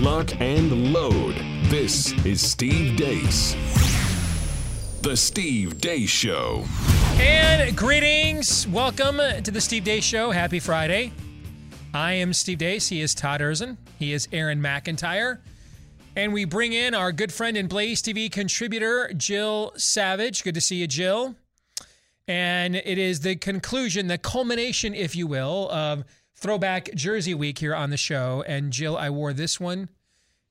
lock, and load. This is Steve Deace. The Steve Deace Show. And greetings. Welcome to the Steve Deace Show. Happy Friday. I am Steve Deace. He is Todd Erzen. He is Aaron McIntyre. And we bring in our good friend and Blaze TV contributor, Jill Savage. Good to see you, Jill. And it is the conclusion, the culmination, if you will, of Throwback Jersey Week here on the show. And Jill, I wore this one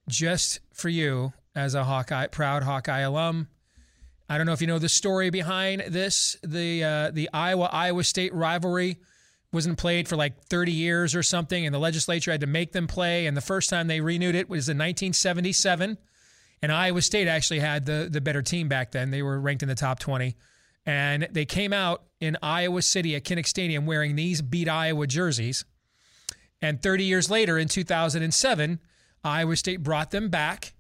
just for you as a Hawkeye, proud Hawkeye alum. I don't know if you know the story behind this. The uh, the Iowa Iowa State rivalry wasn't played for like 30 years or something, and the legislature had to make them play. And the first time they renewed it was in 1977, and Iowa State actually had the the better team back then. They were ranked in the top 20, and they came out in Iowa City at Kinnick Stadium wearing these beat Iowa jerseys. And 30 years later, in 2007, Iowa State brought them back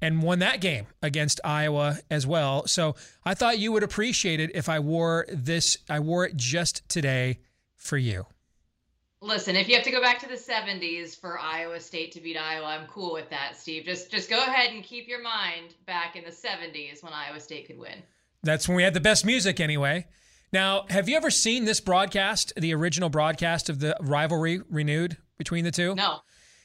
and won that game against Iowa as well. So I thought you would appreciate it if I wore this. I wore it just today for you. Listen, if you have to go back to the 70s for Iowa State to beat Iowa, I'm cool with that, Steve. Just just go ahead and keep your mind back in the 70s when Iowa State could win. That's when we had the best music anyway. Now, have you ever seen this broadcast, the original broadcast of the rivalry renewed between the two? No.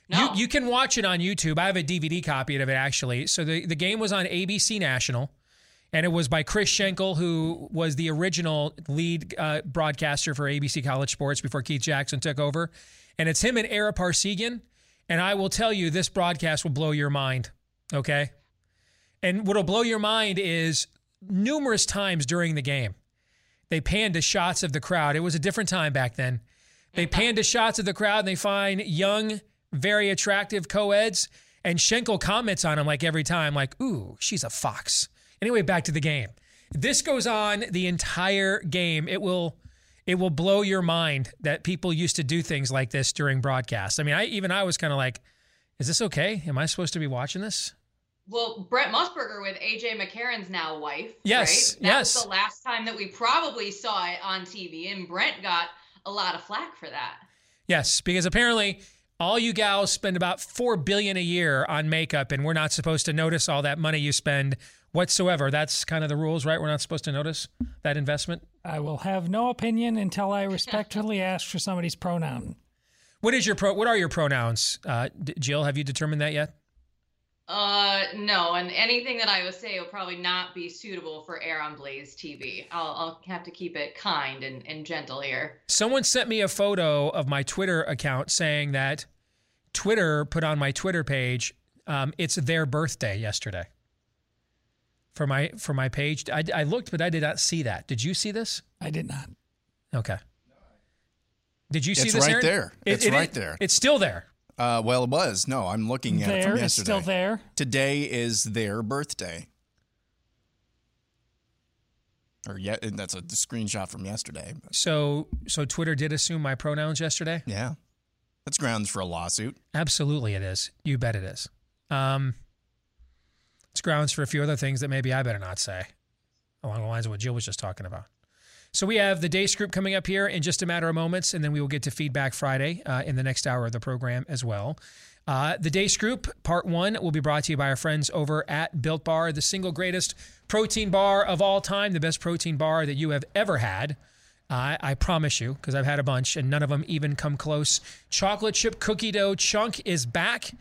No. You, you can watch it on YouTube. I have a DVD copy of it actually. So the, the game was on ABC National, and it was by Chris Schenkel, who was the original lead uh, broadcaster for ABC College Sports before Keith Jackson took over. And it's him and Ara Parseghian. And I will tell you, this broadcast will blow your mind. Okay. And what'll blow your mind is numerous times during the game, they panned to shots of the crowd. It was a different time back then. They panned to shots of the crowd and they find young very attractive co-eds. And Schenkel comments on him like every time, like, ooh, she's a fox. Anyway, back to the game. This goes on the entire game. It will it will blow your mind that people used to do things like this during broadcasts. I mean, I even I was kind of like, is this okay? Am I supposed to be watching this? Well, Brent Musburger with AJ McCarron's now wife. Yes, right? That yes. was the last time that we probably saw it on TV, and Brent got a lot of flack for that. Yes, because apparently all you gals spend about 4 billion a year on makeup and we're not supposed to notice all that money you spend whatsoever. That's kind of the rules right? We're not supposed to notice that investment? I will have no opinion until I respectfully ask for somebody's pronoun. what is your pro what are your pronouns? Uh, D- jill have you determined that yet Uh, no, and anything that I would say will probably not be suitable for air on Blaze TV. I'll, I'll have to keep it kind and, and gentle here. someone sent me a photo of my twitter account saying that twitter put on my twitter page um, it's their birthday yesterday for my for my page I, I looked but i did not see that did you see this I did not. okay did you see It's this right Aaron? there. It- It's it- right there. It's still there. Uh, well, it was. No, I'm looking at it There, from it's yesterday. still there. Today is their birthday. Or yeah, that's a screenshot from yesterday. But So, so Twitter did assume my pronouns yesterday. yeah, that's grounds for a lawsuit. Absolutely, it is. You bet it is. Um, it's grounds for a few other things that maybe I better not say, along the lines of what Jill was just talking about. So we have the Deace Group coming up here in just a matter of moments, and then we will get to Feedback Friday uh, in the next hour of the program as well. Uh, the Deace Group, part one, will be brought to you by our friends over at Built Bar, the single greatest protein bar of all time, the best protein bar that you have ever had. I I promise you, because I've had a bunch and none of them even come close. Chocolate chip cookie dough chunk is back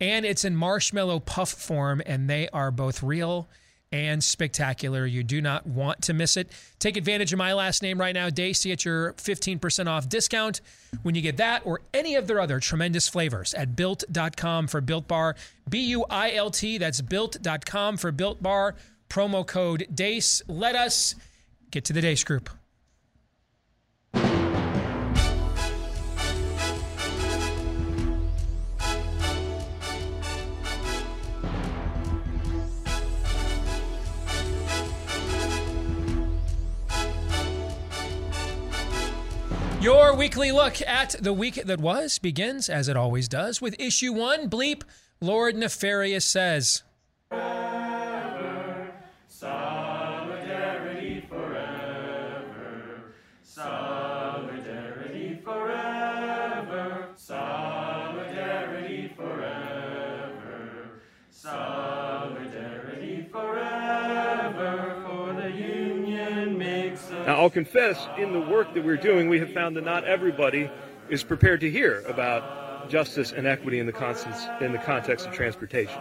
and it's in marshmallow puff form, and they are both real and spectacular. You do not want to miss it. Take advantage of my last name right now, Deace, at your 15% off discount when you get that or any of their other tremendous flavors at built.com for built bar. B U I L T, that's built.com for built bar. Promo code DEACE. Let us get to the Deace group. Your weekly look at the week that was begins, as it always does, with issue one Bleep, Lord Nefarious says. I'll confess, in the work that we're doing, we have found that not everybody is prepared to hear about justice and equity in the, in the context of transportation.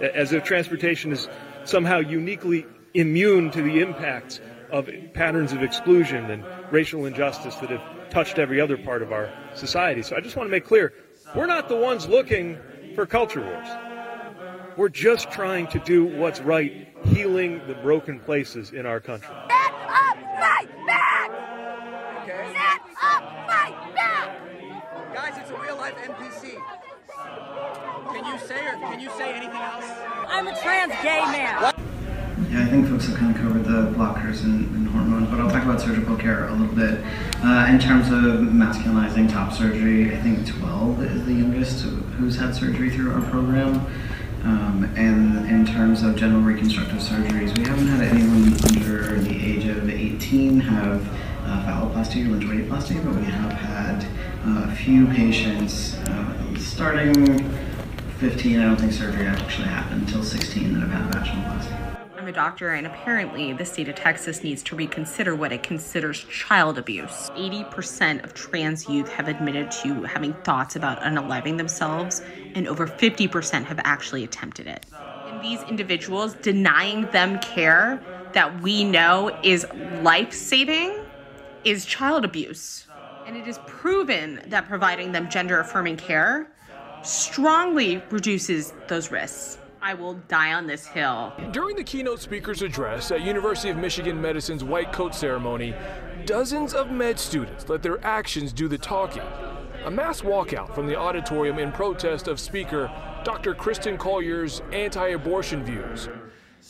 As if transportation is somehow uniquely immune to the impacts of patterns of exclusion and racial injustice that have touched every other part of our society. So I just want to make clear we're not the ones looking for culture wars. We're just trying to do what's right, healing the broken places in our country. NPC. Can you say or can you say anything else? I'm a trans gay man. Yeah, I think folks have kind of covered the blockers and, and hormones, but I'll talk about surgical care a little bit. Uh, in terms of masculinizing top surgery, I think 12 is the youngest who's had surgery through our program. Um, and in terms of general reconstructive surgeries, we haven't had anyone under the age of 18 have uh, phalloplasty or laryngoplasty, but we have had uh, a few patients uh, starting 15, I don't think surgery actually happened until 16 that have had vaginoplasty. I'm a doctor, and apparently the state of Texas needs to reconsider what it considers child abuse. 80% of trans youth have admitted to having thoughts about unaliving themselves, and over 50% have actually attempted it. And these individuals denying them care that we know is life saving is child abuse. And it is proven that providing them gender affirming care strongly reduces those risks. I will die on this hill. During the keynote speaker's address at University of Michigan Medicine's white coat ceremony, dozens of med students let their actions do the talking. A mass walkout from the auditorium in protest of Speaker Dr. Kristin Collier's anti abortion views.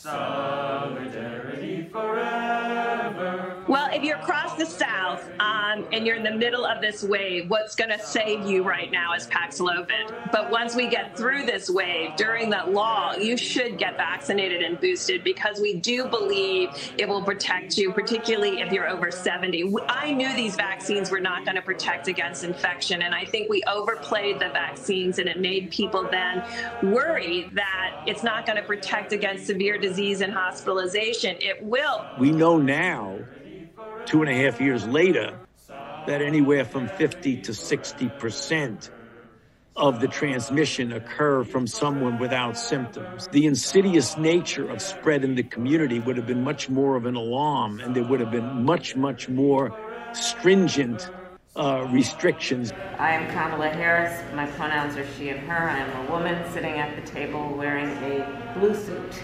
Solidarity forever. Well, if you're across the South um, and you're in the middle of this wave, what's going to save you right now is Paxlovid. But once we get through this wave, during that law, you should get vaccinated and boosted because we do believe it will protect you, particularly if you're over 70. I knew these vaccines were not going to protect against infection, and I think we overplayed the vaccines, and it made people then worry that it's not going to protect against severe disease and hospitalization. It will. We know now two and a half years later that anywhere from 50 to 60 percent of the transmission occur from someone without symptoms. The insidious nature of spread in the community would have been much more of an alarm, and there would have been much, much more stringent uh, restrictions. I am Kamala Harris. My pronouns are she and her. I am a woman sitting at the table wearing a blue suit.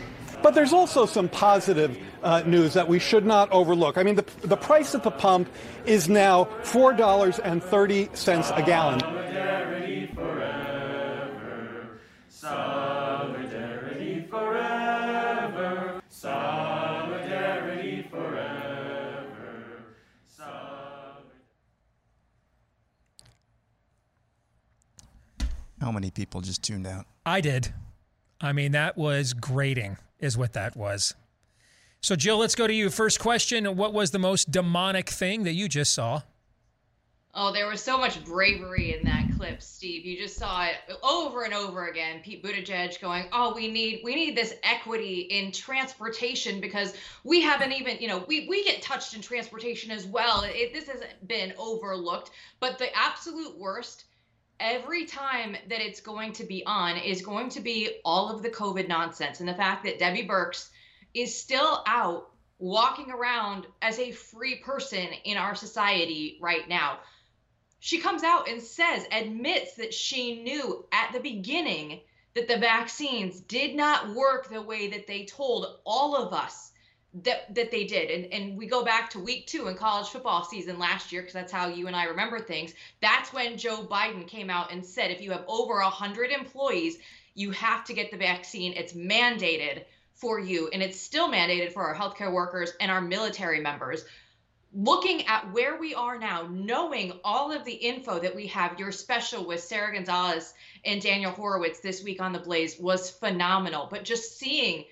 But there's also some positive uh, news that we should not overlook. I mean, the, the price at the pump is now $4.30 a gallon. Solidarity forever. Solidarity forever. Solidarity forever. How many people just tuned out? I did. I mean, that was grating, is what that was. So, Jill, let's go to you. First question What was the most demonic thing that you just saw? Oh, there was so much bravery in that clip, Steve. You just saw it over and over again. Pete Buttigieg going, "Oh, we need we need this equity in transportation because we haven't even, you know, we we get touched in transportation as well. It, this hasn't been overlooked, but the absolute worst every time that it's going to be on is going to be all of the COVID nonsense and the fact that Debbie Birx is still out walking around as a free person in our society right now. She comes out and says, admits that she knew at the beginning that the vaccines did not work the way that they told all of us that that they did. And and we go back to week 2 in college football season last year because that's how you and I remember things. That's when Joe Biden came out and said if you have over a 100 employees you have to get the vaccine. It's mandated for you and it's still mandated for our healthcare workers and our military members. Looking at where we are now knowing all of the info that we have your special with Sara Gonzales and Daniel Horowitz this week on the Blaze was phenomenal. But just seeing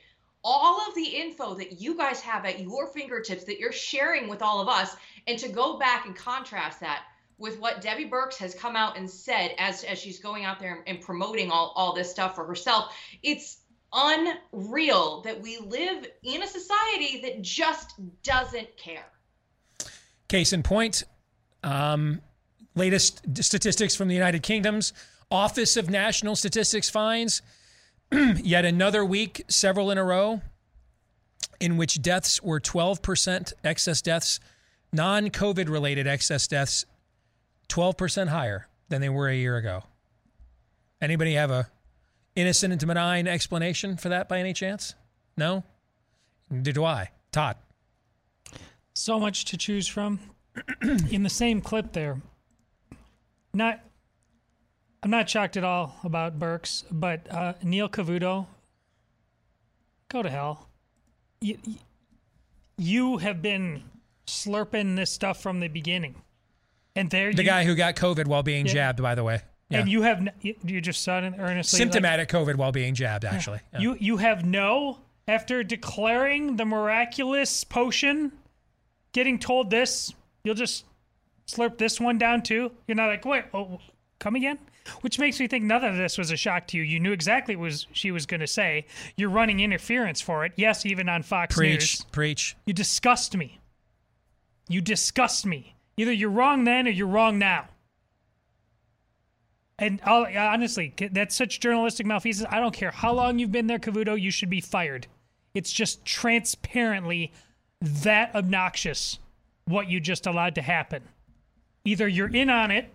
all of the info that you guys have at your fingertips that you're sharing with all of us and to go back and contrast that with what Debbie Birx has come out and said as as she's going out there and promoting all all this stuff for herself it's unreal that we live in a society that just doesn't care. Case in point, um, latest statistics from the United Kingdom's Office of National Statistics finds yet another week, several in a row, in which deaths were 12% excess deaths, non COVID related excess deaths, 12% higher than they were a year ago. Anybody have a innocent and benign explanation for that by any chance? No? Do I? Todd. So much to choose from. In the same clip there, not I'm not shocked at all about Birx, but uh, Neil Cavuto, go to hell. You, you have been slurping this stuff from the beginning, and there The you, guy who got COVID while being Yeah. jabbed, by the way. Yeah. and you have you, just it earnestly like- Symptomatic COVID while being jabbed, actually. Yeah. You you have no after declaring the miraculous potion, getting told this, you'll just slurp this one down too. You're not like, wait, oh, come again? Which makes me think none of this was a shock to you. You knew exactly what was she was going to say. You're running interference for it. Yes, even on Fox Preach, News. preach. You disgust me. You disgust me. Either you're wrong then or you're wrong now. And I'll, honestly, that's such journalistic malfeasance. I don't care how long you've been there, Cavuto. You should be fired. It's just transparently that obnoxious what you just allowed to happen. Either you're in on it,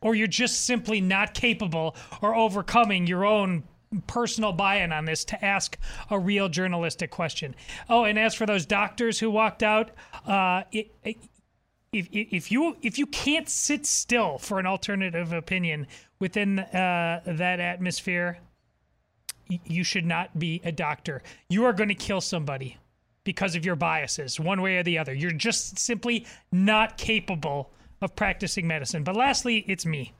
or you're just simply not capable or overcoming your own personal buy-in on this to ask a real journalistic question. Oh, and as for those doctors who walked out, uh, it, it, if, if you if you can't sit still for an alternative opinion within uh, that atmosphere, you should not be a doctor. You are going to kill somebody because of your biases, one way or the other. You're just simply not capable of practicing medicine. But lastly, it's me.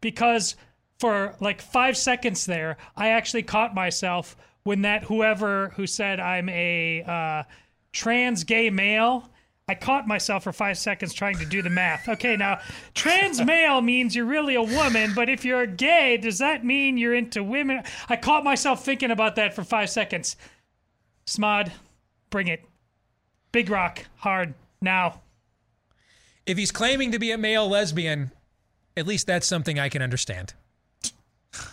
Because for like five seconds there, I actually caught myself when that whoever who said I'm a uh, trans gay male. I caught myself for five seconds trying to do the math. Okay, now trans male means you're really a woman, but if you're gay, does that mean you're into women? I caught myself thinking about that for five seconds. Smod, bring it. Big rock, hard, now. If he's claiming to be a male lesbian, at least that's something I can understand.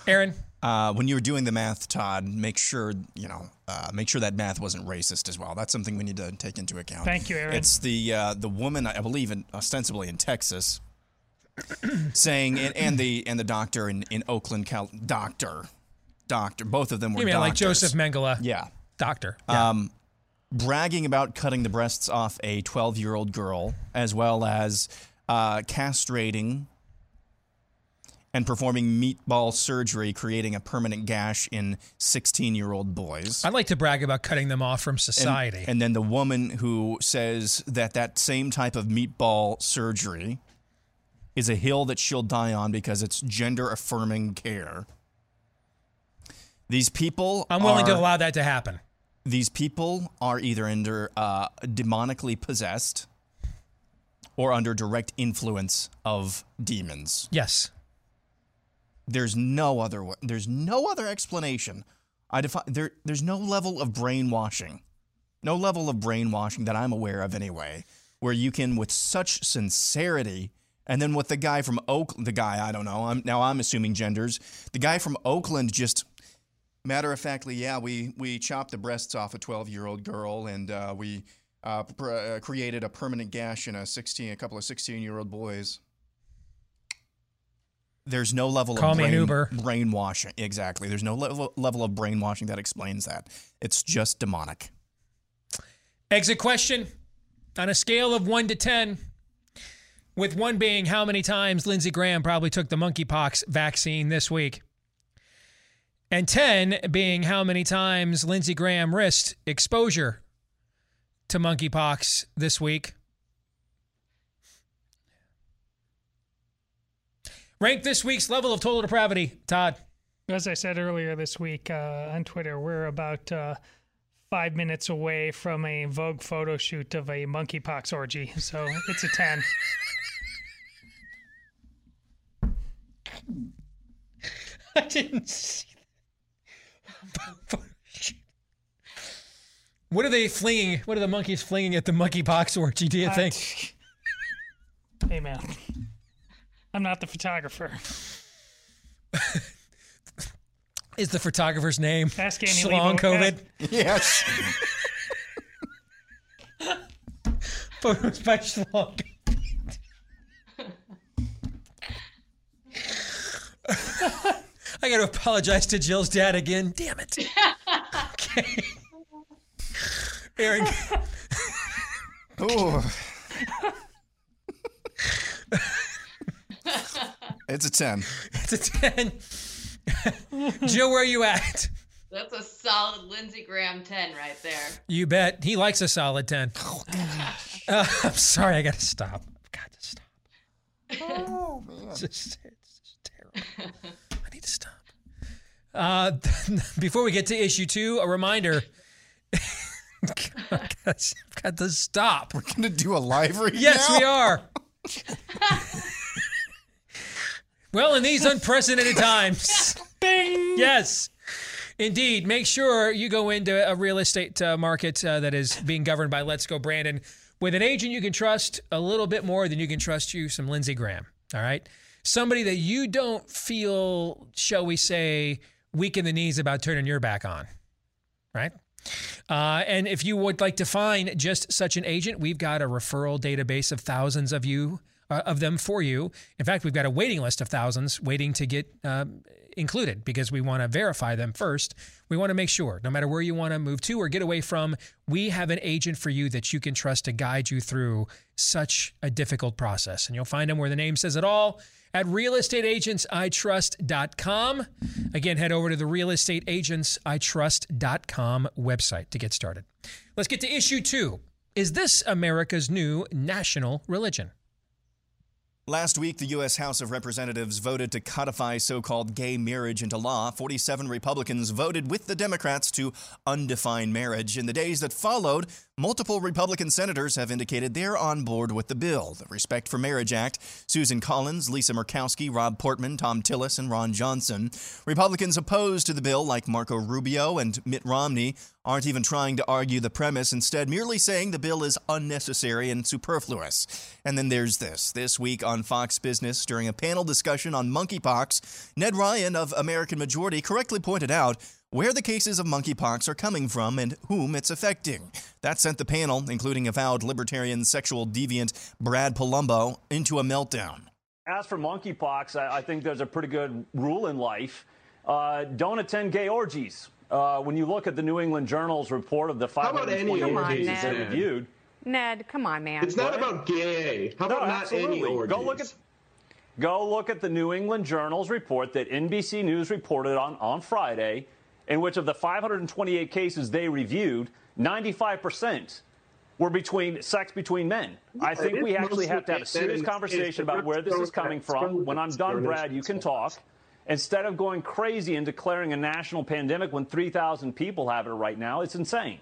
Aaron? Uh, when you were doing the math, Todd, make sure you know, uh, make sure that math wasn't racist as well. That's something we need to take into account. Thank you, Aaron. It's the uh, the woman, I believe, in, ostensibly in Texas, saying, and, and the and the doctor in in Oakland, Cal, doctor, doctor, both of them were You mean like. Joseph Mengele? Yeah, Doctor. um, bragging about cutting the breasts off a 12 year old girl, as well as uh, castrating and performing meatball surgery, creating a permanent gash in 16 year old boys. I'd like to brag about cutting them off from society. And, then the woman who says that that same type of meatball surgery is a hill that she'll die on because it's gender affirming care. These people I'm willing to allow that to happen. These people are either under uh, demonically possessed or under direct influence of demons. Yes. There's no other there's no other explanation. I define there there's no level of brainwashing. No level of brainwashing that I'm aware of anyway, where you can with such sincerity and then with the guy from Oakland, the guy I don't know, I'm now I'm assuming genders. The guy from Oakland just Matter of factly, yeah, we we chopped the breasts off a 12 year old girl, and uh, we uh, pr- uh, created a permanent gash in a 16, a couple of 16 year old boys. There's no level Call of brain, Uber. brainwashing. Exactly. There's no level level of brainwashing that explains that. It's just demonic. Exit question on a scale of one to 10, with one being how many times Lindsey Graham probably took the monkeypox vaccine this week, and 10 being how many times Lindsey Graham risked exposure to monkeypox this week. Rank this week's level of total depravity, Todd. As I said earlier this week uh, on Twitter, we're about uh, five minutes away from a Vogue photo shoot of a monkeypox orgy. So it's a 10. I didn't see What are they flinging? What are the monkeys flinging at the monkeypox orgy? Do you I- think? Hey, man. I'm not the photographer. Is the photographer's name Ask Annie Schlong Leibovitz. COVID? Yes. Photos by Schlong. I got to apologize to Jill's dad again. Damn it. Okay. Aaron. Ooh. it's a 10. It's a 10. Jill, where are you at? That's a solid Lindsey Graham 10 right there. You bet. He likes a solid 10. Uh, I'm sorry, I got to stop. I've got to stop. Oh, man. It's just, it's just terrible. I need to stop. Uh, before we get to issue two, a reminder. I've got to stop. We're going to do a live read Yes, now? we are. well, in these unprecedented times. Bing! Yes. Indeed. Make sure you go into a real estate uh, market uh, that is being governed by Let's Go Brandon with an agent you can trust a little bit more than you can trust you some Lindsey Graham. All right. Somebody that you don't feel, shall we say, weak in the knees about turning your back on. Right. Uh, and if you would like to find just such an agent, we've got a referral database of thousands of you uh, of them for you. In fact, we've got a waiting list of thousands waiting to get uh, included because we want to verify them first. We want to make sure, no matter where you want to move to or get away from, we have an agent for you that you can trust to guide you through such a difficult process. And you'll find them where the name says it all at realestateagentsitrust.com. Again, head over to the realestateagentsitrust.com website to get started. Let's get to issue two. Is this America's new national religion? Last week, the U.S. House of Representatives voted to codify so called gay marriage into law. 47 Republicans voted with the Democrats to undefine marriage. In the days that followed, multiple Republican senators have indicated they're on board with the bill. The Respect for Marriage Act, Susan Collins, Lisa Murkowski, Rob Portman, Thom Tillis, and Ron Johnson. Republicans opposed to the bill, like Marco Rubio and Mitt Romney, aren't even trying to argue the premise, instead, merely saying the bill is unnecessary and superfluous. And then there's this. This week on Fox Business, during a panel discussion on monkeypox, Ned Ryan of American Majority correctly pointed out where the cases of monkeypox are coming from and whom it's affecting. That sent the panel, including avowed libertarian sexual deviant Brad Palumbo, into a meltdown. As for monkeypox, I, think there's a pretty good rule in life. Uh, don't attend gay orgies. Uh, when you look at the New England Journal's report of the about any 528 cases they reviewed, Ned, come on, man. It's not What? about gay. How about No, not any absolutely. orgies? Go look at go look at the New England Journal's report that NBC News reported on on Friday, in which of the 528 cases they reviewed, 95 percent were between sex between men. I think we actually have to have a serious conversation about where this is coming from- from. When I'm done, Brad, you can talk. Instead of going crazy and declaring a national pandemic when 3,000 people have it right now, it's insane.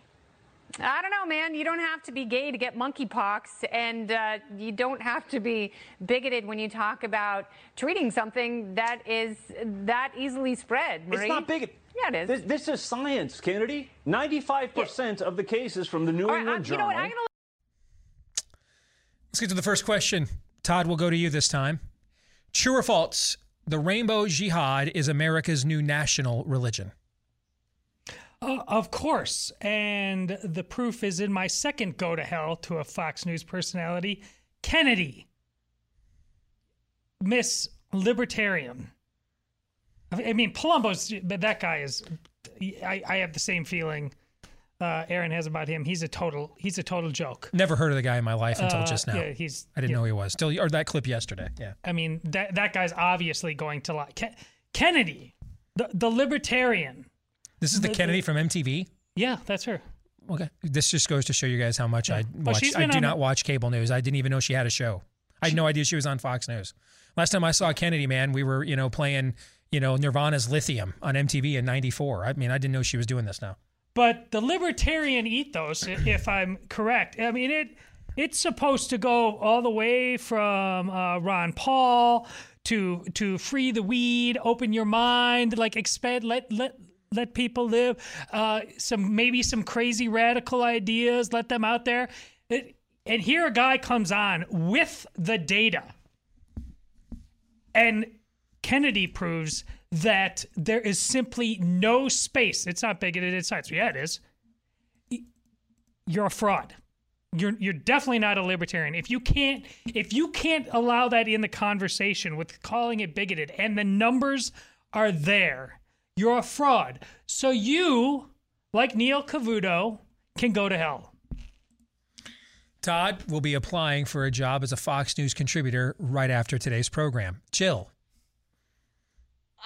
I don't know, man. You don't have to be gay to get monkeypox, and uh, you don't have to be bigoted when you talk about treating something that is that easily spread. Marie. It's not big. Yeah, it is. This, this is science, Kennedy. 95% of the cases from the New All right, England I'm- you know Journal. what? I'm gonna Let's get to the first question. Todd, we'll go to you this time. True or false? The Rainbow Jihad is America's new national religion. Uh, of course. And the proof is in my second go to hell to a Fox News personality, Kennedy. Miss Libertarian. I mean, Palumbo's, but that guy is, I, I have the same feeling uh, Aaron has about him. He's a total, he's a total joke. Never heard of the guy in my life until Uh, just now. yeah, he's- I didn't yeah. know he was. Still, or that clip yesterday. Yeah. I mean, that that guy's obviously going to lie. Ken- Kennedy, the, the libertarian. This is the The- Kennedy from MTV. Yeah, that's her. Okay. This just goes to show you guys how much I watch. I do on- not watch cable news. I didn't even know she had a show. I had no idea she was on Fox News. Last time I saw Kennedy, man, we were you know playing you know Nirvana's Lithium on MTV in '94. I mean, I didn't know she was doing this now. But the libertarian ethos, if I'm correct, I mean it. It's supposed to go all the way from uh, Ron Paul to to free the weed, open your mind, like expand, let let let people live. Uh, some maybe some crazy radical ideas. Let them out there. It, and here a guy comes on with the data, and Kennedy proves that there is simply no space. It's not bigoted. It's not. Yeah, it is. You're a fraud. You're you're definitely not a libertarian. If you can't if you can't allow that in the conversation with calling it bigoted, and the numbers are there, you're a fraud. So you, like Neil Cavuto, can go to hell. Todd will be applying for a job as a Fox News contributor right after today's program. Jill.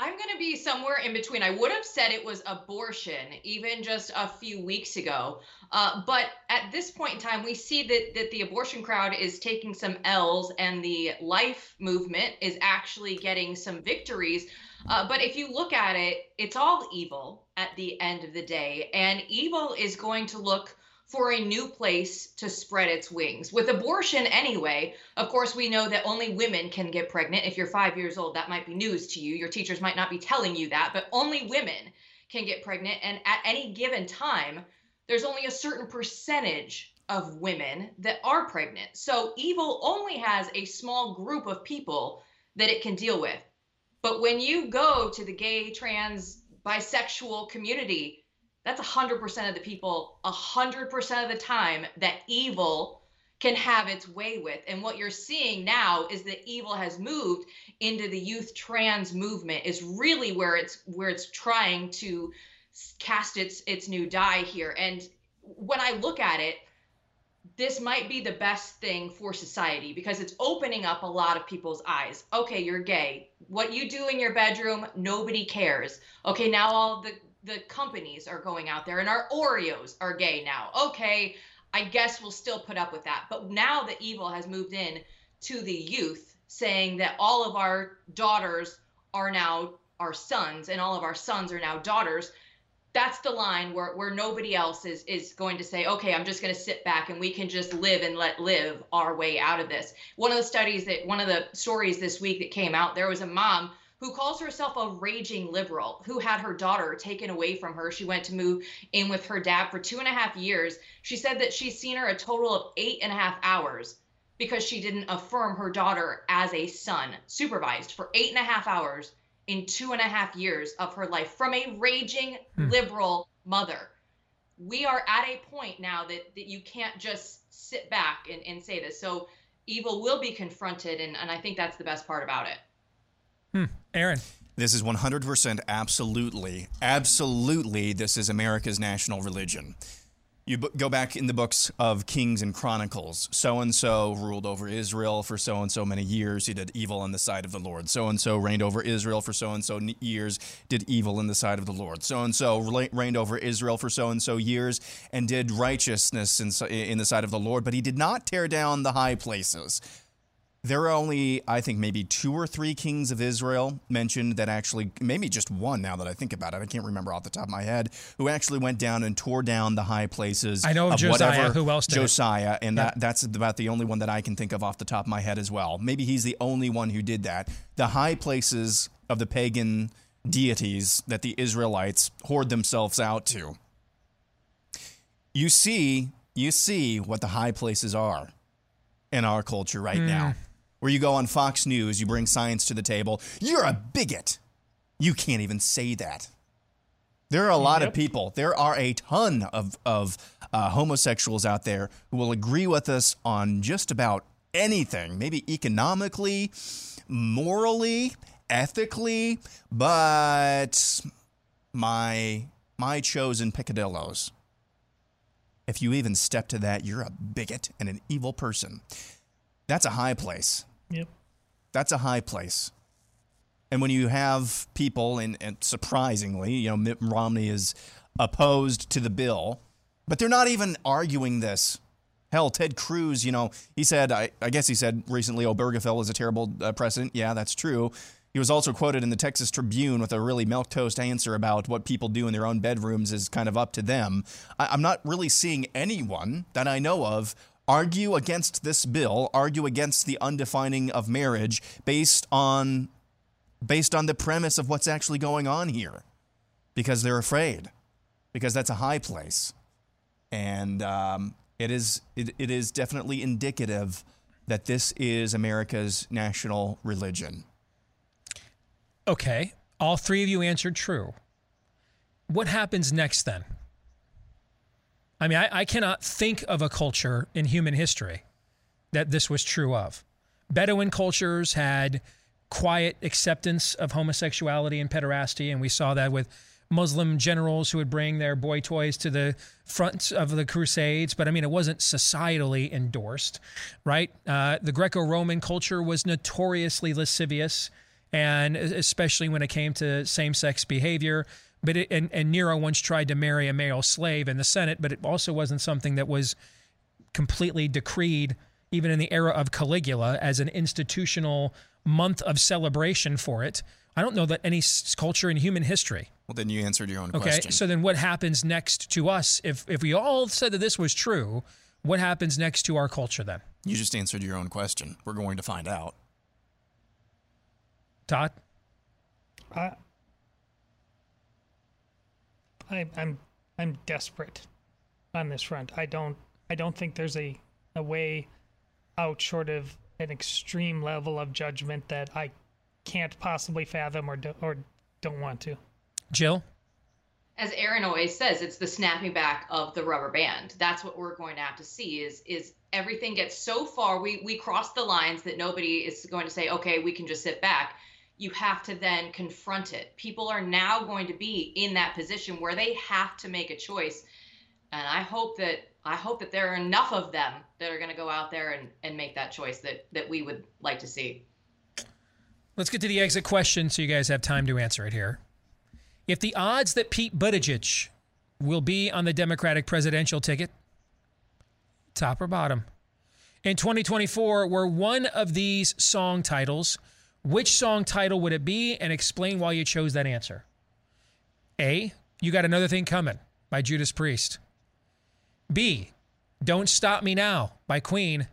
I'm going to be somewhere in between. I would have said it was abortion even just a few weeks ago. Uh, but at this point in time, we see that, that the abortion crowd is taking some L's and the life movement is actually getting some victories. Uh, but if you look at it, it's all evil at the end of the day. And evil is going to look for a new place to spread its wings. With abortion, anyway, of course, we know that only women can get pregnant. If you're five years old, that might be news to you. Your teachers might not be telling you that, but only women can get pregnant. And at any given time, there's only a certain percentage of women that are pregnant. So evil only has a small group of people that it can deal with. But when you go to the gay, trans, bisexual community, that's 100% of the people 100% of the time that evil can have its way with and what you're seeing now is that evil has moved into the youth trans movement is really where it's where it's trying to cast its its new die here and when i look at it this might be the best thing for society because it's opening up a lot of people's eyes. Okay, you're gay. What you do in your bedroom, nobody cares. Okay, now all the the companies are going out there and our Oreos are gay now. Okay, I guess we'll still put up with that. But now the evil has moved in to the youth saying that all of our daughters are now our sons and all of our sons are now daughters. That's the line where, where nobody else is is going to say, okay, I'm just going to sit back and we can just live and let live our way out of this. One of the studies that one of the stories this week that came out, there was a mom who calls herself a raging liberal, who had her daughter taken away from her. She went to move in with her dad for two and a half years. She said that she's seen her a total of eight and a half hours because she didn't affirm her daughter as a son, supervised for eight and a half hours in two and a half years of her life from a raging hmm. liberal mother. We are at a point now that, that you can't just sit back and, and say this. So evil will be confronted, and, and I think that's the best part about it. Hmm. Aaron. This is 100% absolutely, absolutely, this is America's national religion. You b- go back in the books of Kings and Chronicles. So and so ruled over Israel for so and so many years. He did evil in the sight of the Lord. So and so reigned over Israel for so and so years, did evil in the sight of the Lord. So and so reigned over Israel for so and so years and did righteousness in, in the sight of the Lord, but he did not tear down the high places there are only, I think, maybe two or three kings of Israel mentioned that actually, maybe just one now that I think about it. I can't remember off the top of my head, who actually went down and tore down the high places. I know of, Josiah. Whatever, who else did Josiah, and yeah. that, that's about the only one that I can think of off the top of my head as well. Maybe he's the only one who did that. The high places of the pagan deities that the Israelites whored themselves out to. You see, you see what the high places are in our culture right mm. now where you go on Fox News, you bring science to the table. You're a bigot. You can't even say that. There are a lot yep. of people, there are a ton of, of uh, homosexuals out there who will agree with us on just about anything, maybe economically, morally, ethically, but my my chosen picadillos. If you even step to that, you're a bigot and an evil person. That's a high place. That's a high place. And when you have people, and, and surprisingly, you know, Mitt Romney is opposed to the bill, but they're not even arguing this. Hell, Ted Cruz, you know, he said, I, I guess he said recently, Obergefell is a terrible uh, precedent. Yeah, that's true. He was also quoted in the Texas Tribune with a really milquetoast answer about what people do in their own bedrooms is kind of up to them. I, am not really seeing anyone that I know of argue against this bill, argue against the undefining of marriage based on based on the premise of what's actually going on here. because they're afraid, because that's a high place, and um, it is it, it is definitely indicative that this is America's national religion. Okay. All three of you answered true. What happens next then? I mean, I, I cannot think of a culture in human history that this was true of. Bedouin cultures had quiet acceptance of homosexuality and pederasty, and we saw that with Muslim generals who would bring their boy toys to the front of the Crusades, but I mean, it wasn't societally endorsed, right? Uh, the Greco Roman culture was notoriously lascivious, and especially when it came to same sex behavior. But it, and, and Nero once tried to marry a male slave in the Senate, but it also wasn't something that was completely decreed, even in the era of Caligula, as an institutional month of celebration for it. I don't know that any s- culture in human history Well, then you answered your own Okay, question. Okay, so then what happens next to us if if we all said that this was true? What happens next to our culture then? you just answered your own question. We're going to find out. Todd, I, I, I'm I'm desperate on this front. I don't I don't think there's a a way out short of an extreme level of judgment that I can't possibly fathom or do, or don't want to. Jill, as Aaron always says, it's the snapping back of the rubber band. That's what we're going to have to see is is everything gets so far we we cross the lines that nobody is going to say, okay, we can just sit back. You have to then confront it. People are now going to be in that position where they have to make a choice. And I hope that I hope that there are enough of them that are going to go out there and, and make that choice that that we would like to see. let's get to the exit question so you guys have time to answer it here. If the odds that Pete Buttigieg will be on the Democratic presidential ticket, top or bottom, in 2024 were one of these song titles, which song title would it be and explain why you chose that answer? A, You Got Another Thing Coming by Judas Priest. B, Don't Stop Me Now by Queen.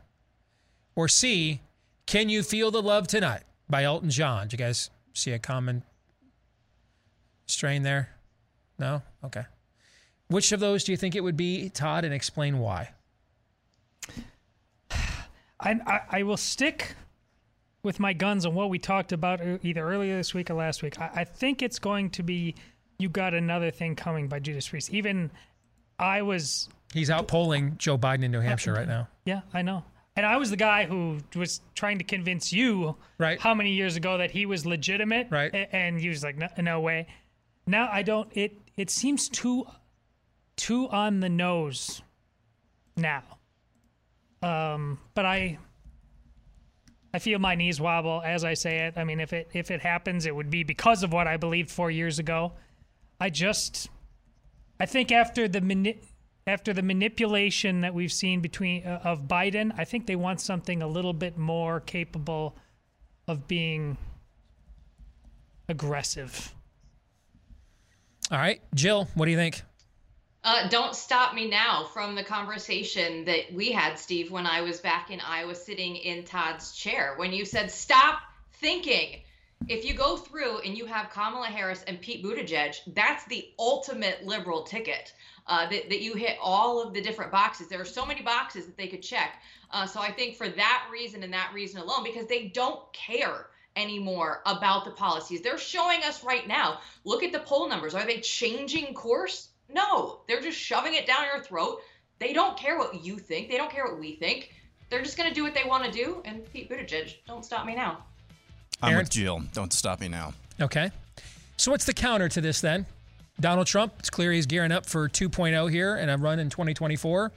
Or C, Can You Feel the Love Tonight by Elton John. Do you guys see a common strain there? No? Okay. Which of those do you think it would be, Todd, and explain why? I, I, I will stick with my guns on what we talked about e- either earlier this week or last week. I, I think it's going to be "You Got Another Thing Coming" by Judas Priest. Even I was, He's out polling Joe Biden in New Hampshire right now. yeah, I know, and I was the guy who was trying to convince you, right, how many years ago that he was legitimate, right, and he was like, no, no way. Now I don't. It it seems too too on the nose now. Um, but I I feel my knees wobble as I say it. I mean, if it if it happens, it would be because of what I believed four years ago. I just, I think after the mani- after the manipulation that we've seen between uh, of Biden, I think they want something a little bit more capable of being aggressive. All right, Jill, what do you think? Uh, don't stop me now from the conversation that we had, Steve, when I was back in Iowa sitting in Todd's chair. When you said, stop thinking. If you go through and you have Kamala Harris and Pete Buttigieg, that's the ultimate liberal ticket. Uh, that, that you hit all of the different boxes. There are so many boxes that they could check. Uh, so I think for that reason and that reason alone, because they don't care anymore about the policies. They're showing us right now. Look at the poll numbers. Are they changing course? No, they're just shoving it down your throat. They don't care what you think. They don't care what we think. They're just going to do what they want to do. And Pete Buttigieg, don't stop me now. I'm Aaron? with Jill. Don't stop me now. Okay. So what's the counter to this then? Donald Trump, it's clear he's gearing up for 2.0 here and a run in 2024.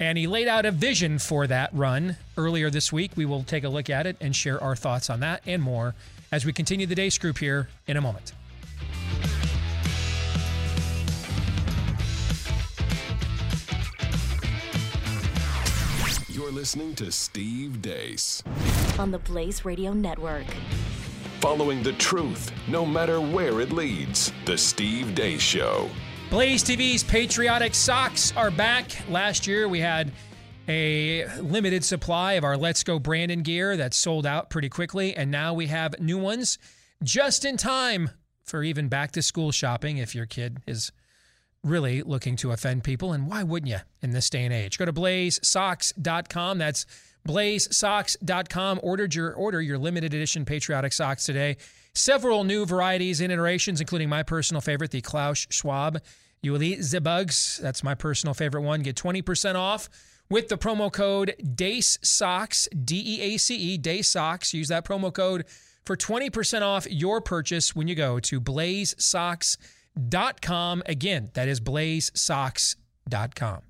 And he laid out a vision for that run earlier this week. We will take a look at it and share our thoughts on that and more as we continue the Deace group here in a moment. Listening to Steve Deace. on the Blaze Radio Network. Following the truth, no matter where it leads. The Steve Deace Show. Blaze TV's patriotic socks are back. Last year we had a limited supply of our Let's Go Brandon gear that sold out pretty quickly, and now we have new ones just in time for even back to school shopping if your kid is really looking to offend people. And why wouldn't you in this day and age? Go to blazesocks.com. That's blazesocks.com. Ordered your order your limited edition patriotic socks today. Several new varieties and iterations, including my personal favorite, the Klaus Schwab. You will eat the bugs. That's my personal favorite one. Get 20% off with the promo code DEACE SOCKS, D E A C E, DEACE SOCKS. Use that promo code for 20% off your purchase when you go to blazesocks.com. Again, that is blazesocks.com.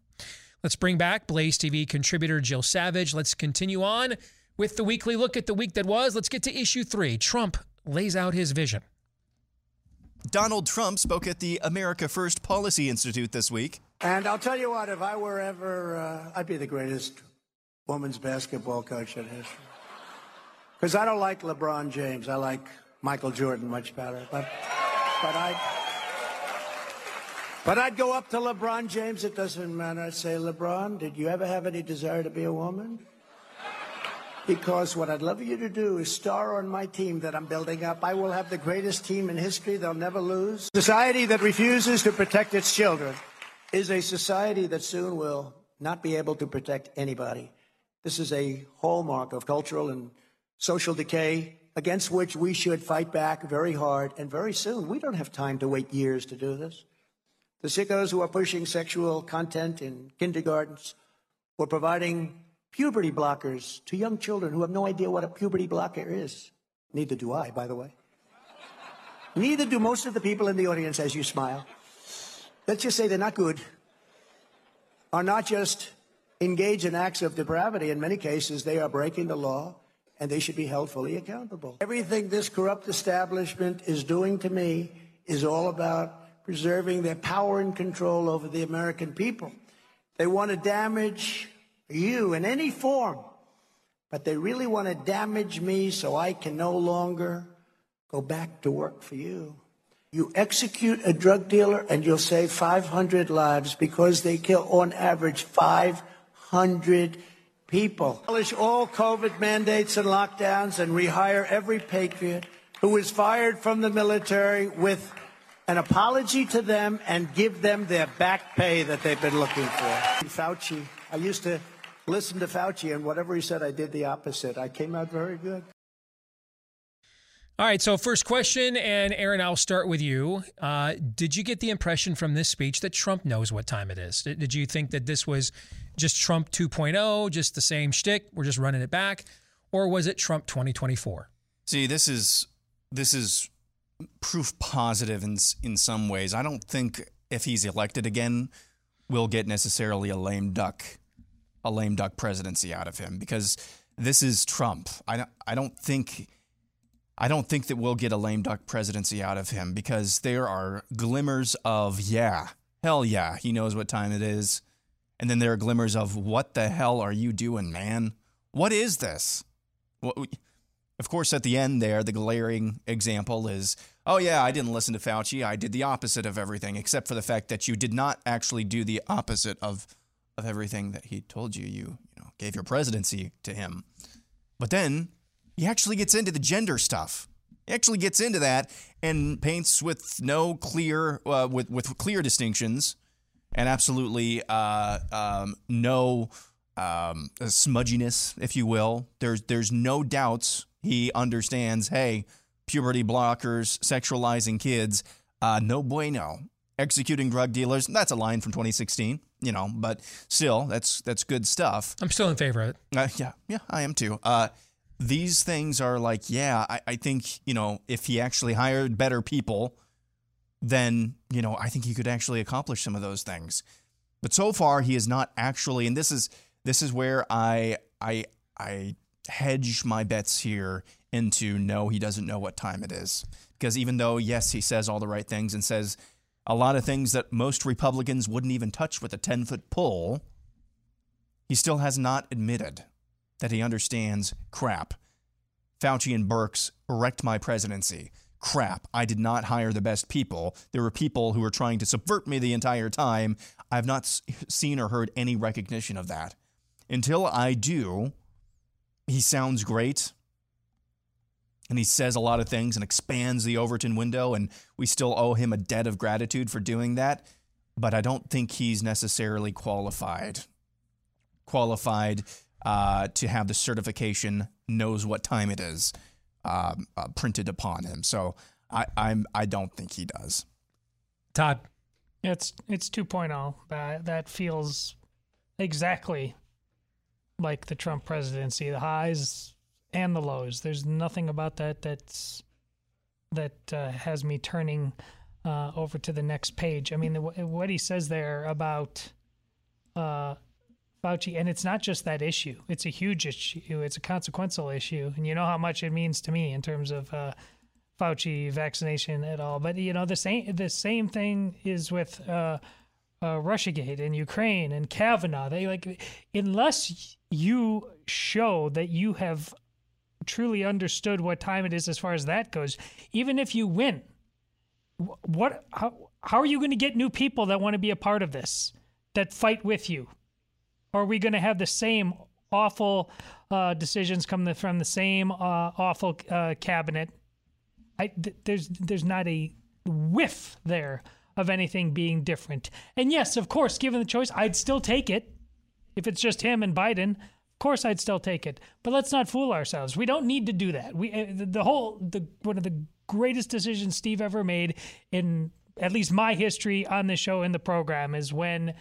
Let's bring back Blaze TV contributor Jill Savage. Let's continue on with the weekly look at the week that was. Let's get to issue three. Trump lays out his vision. Donald Trump spoke at the America First Policy Institute this week. And I'll tell you what, if I were ever, uh, I'd be the greatest women's basketball coach in history. Because I don't like LeBron James. I like Michael Jordan much better. But, but I, but I'd go up to LeBron James. It doesn't matter. I'd say, LeBron, did you ever have any desire to be a woman? Because what I'd love you to do is star on my team that I'm building up. I will have the greatest team in history. They'll never lose. Society that refuses to protect its children is a society that soon will not be able to protect anybody. This is a hallmark of cultural and social decay against which we should fight back very hard and very soon. We don't have time to wait years to do this. The sickos who are pushing sexual content in kindergartens or providing puberty blockers to young children who have no idea what a puberty blocker is. Neither do I, by the way. Neither do most of the people in the audience as you smile. Let's just say they're not good. Are not just engaged in acts of depravity. In many cases, they are breaking the law and they should be held fully accountable. Everything this corrupt establishment is doing to me is all about preserving their power and control over the American people. They want to damage you in any form, but they really want to damage me so I can no longer go back to work for you. You execute a drug dealer and you'll save 500 lives because they kill on average 500 people. Abolish all COVID mandates and lockdowns and rehire every patriot who was fired from the military with an apology to them and give them their back pay that they've been looking for. Fauci, I used to listen to Fauci, and whatever he said, I did the opposite. I came out very good. All right, so first question, and Aaron, I'll start with you. Uh, did you get the impression from this speech that Trump knows what time it is? Did, did you think that this was just Trump 2.0, just the same shtick, we're just running it back, or was it Trump 2024? See, this is this is proof positive in in some ways. I don't think if he's elected again, we'll get necessarily a lame duck, a lame duck presidency out of him because this is Trump. I don't, I don't think. I don't think that we'll get a lame duck presidency out of him because there are glimmers of, yeah, hell yeah, he knows what time it is. And then there are glimmers of, what the hell are you doing, man? What is this? What, of course, at the end there, the glaring example is, oh, yeah, I didn't listen to Fauci. I did the opposite of everything, except for the fact that you did not actually do the opposite of, of everything that he told you. You, you know, gave your presidency to him. But then he actually gets into the gender stuff. He actually gets into that and paints with no clear, uh, with with clear distinctions, and absolutely uh, um, no um, smudginess, if you will. There's there's no doubts he understands. Hey, puberty blockers, sexualizing kids, uh, no bueno. Executing drug dealers. That's a line from 2016, you know, but still, that's that's good stuff. I'm still in favor of it. Uh, yeah, yeah, I am too. Uh, these things are like, yeah, I, I think, you know, if he actually hired better people, then, you know, I think he could actually accomplish some of those things. But so far he is not actually, and this is this is where I I I hedge my bets here into no, he doesn't know what time it is. Because even though, yes, he says all the right things and says a lot of things that most Republicans wouldn't even touch with a 10 foot pole, he still has not admitted that he understands crap. Fauci and Birx wrecked my presidency. Crap. I did not hire the best people. There were people who were trying to subvert me the entire time. I've not seen or heard any recognition of that. Until I do, he sounds great. And he says a lot of things and expands the Overton window, and we still owe him a debt of gratitude for doing that. But I don't think he's necessarily qualified qualified uh, to have the certification, knows what time it is, um, uh, printed upon him. So I, I'm I don't think he does. Todd, It's it's 2.0. That that feels exactly like the Trump presidency, the highs and the lows. There's nothing about that that's that uh, has me turning uh, over to the next page. I mean, the, what he says there about uh, Fauci, and it's not just that issue. It's a huge issue. It's a consequential issue, and you know how much it means to me in terms of uh, Fauci vaccination at all. But you know, the same the same thing is with uh, uh, RussiaGate and Ukraine and Kavanaugh. They like unless you show that you have truly understood what time it is as far as that goes, even if you win, what how how are you going to get new people that want to be a part of this that fight with you? Are we going to have the same awful uh, decisions come the, from the same uh, awful uh, cabinet? I, th- there's there's not a whiff there of anything being different. And yes, of course, given the choice, I'd still take it. If it's just him and Biden, course I'd still take it. But let's not fool ourselves. We don't need to do that. We uh, the, the whole the one of the greatest decisions Steve ever made in at least my history on the show in the program is when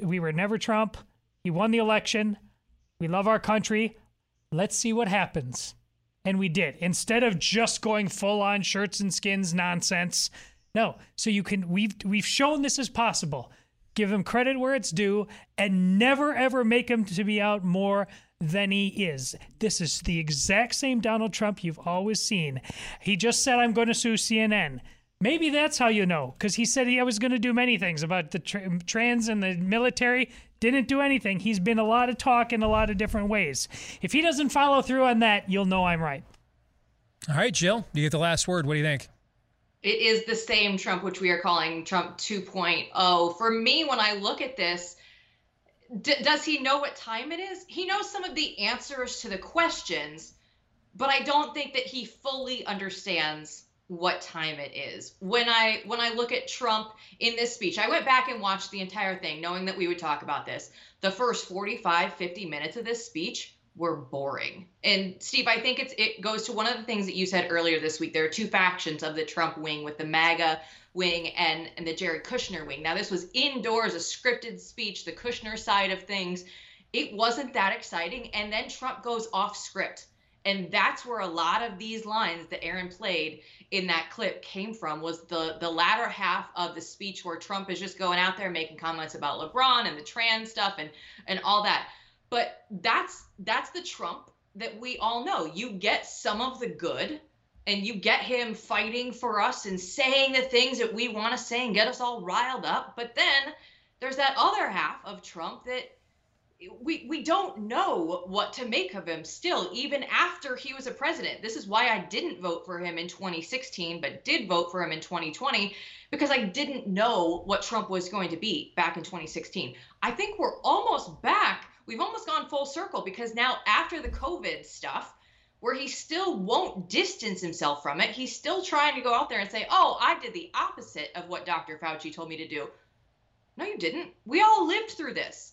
we were never Trump. He won the election. We love our country. Let's see what happens. And we did. Instead of just going full on shirts and skins nonsense. No. So you can we've we've shown this is possible. Give him credit where it's due and never ever make him to be out more than he is. This is the exact same Donald Trump you've always seen. He just said I'm going to sue CNN. Maybe that's how you know, because he said he was going to do many things about the tra- trans and the military. Didn't do anything. He's been a lot of talk in a lot of different ways. If he doesn't follow through on that, you'll know I'm right. All right, Jill, you get the last word. What do you think? It is the same Trump, which we are calling Trump 2.0. For me, when I look at this, d- does he know what time it is? He knows some of the answers to the questions, but I don't think that he fully understands what time it is. When I when I look at Trump in this speech, I went back and watched the entire thing knowing that we would talk about this. The first 45 50 minutes of this speech were boring. And Steve, I think it's it goes to one of the things that you said earlier this week. There are two factions of the Trump wing with the MAGA wing and and the Jared Kushner wing. Now this was indoors, a scripted speech, the Kushner side of things. It wasn't that exciting and then Trump goes off script. And that's where a lot of these lines that Aaron played in that clip came from was the the latter half of the speech where Trump is just going out there making comments about LeBron and the trans stuff and and all that. But that's that's the Trump that we all know. You get some of the good and you get him fighting for us and saying the things that we want to say and get us all riled up. But then there's that other half of Trump that we we don't know what to make of him still even after he was a president this is why i didn't vote for him in 2016 but did vote for him in 2020 because i didn't know what trump was going to be back in 2016 i think we're almost back we've almost gone full circle because now after the covid stuff where he still won't distance himself from it he's still trying to go out there and say oh i did the opposite of what dr fauci told me to do no you didn't we all lived through this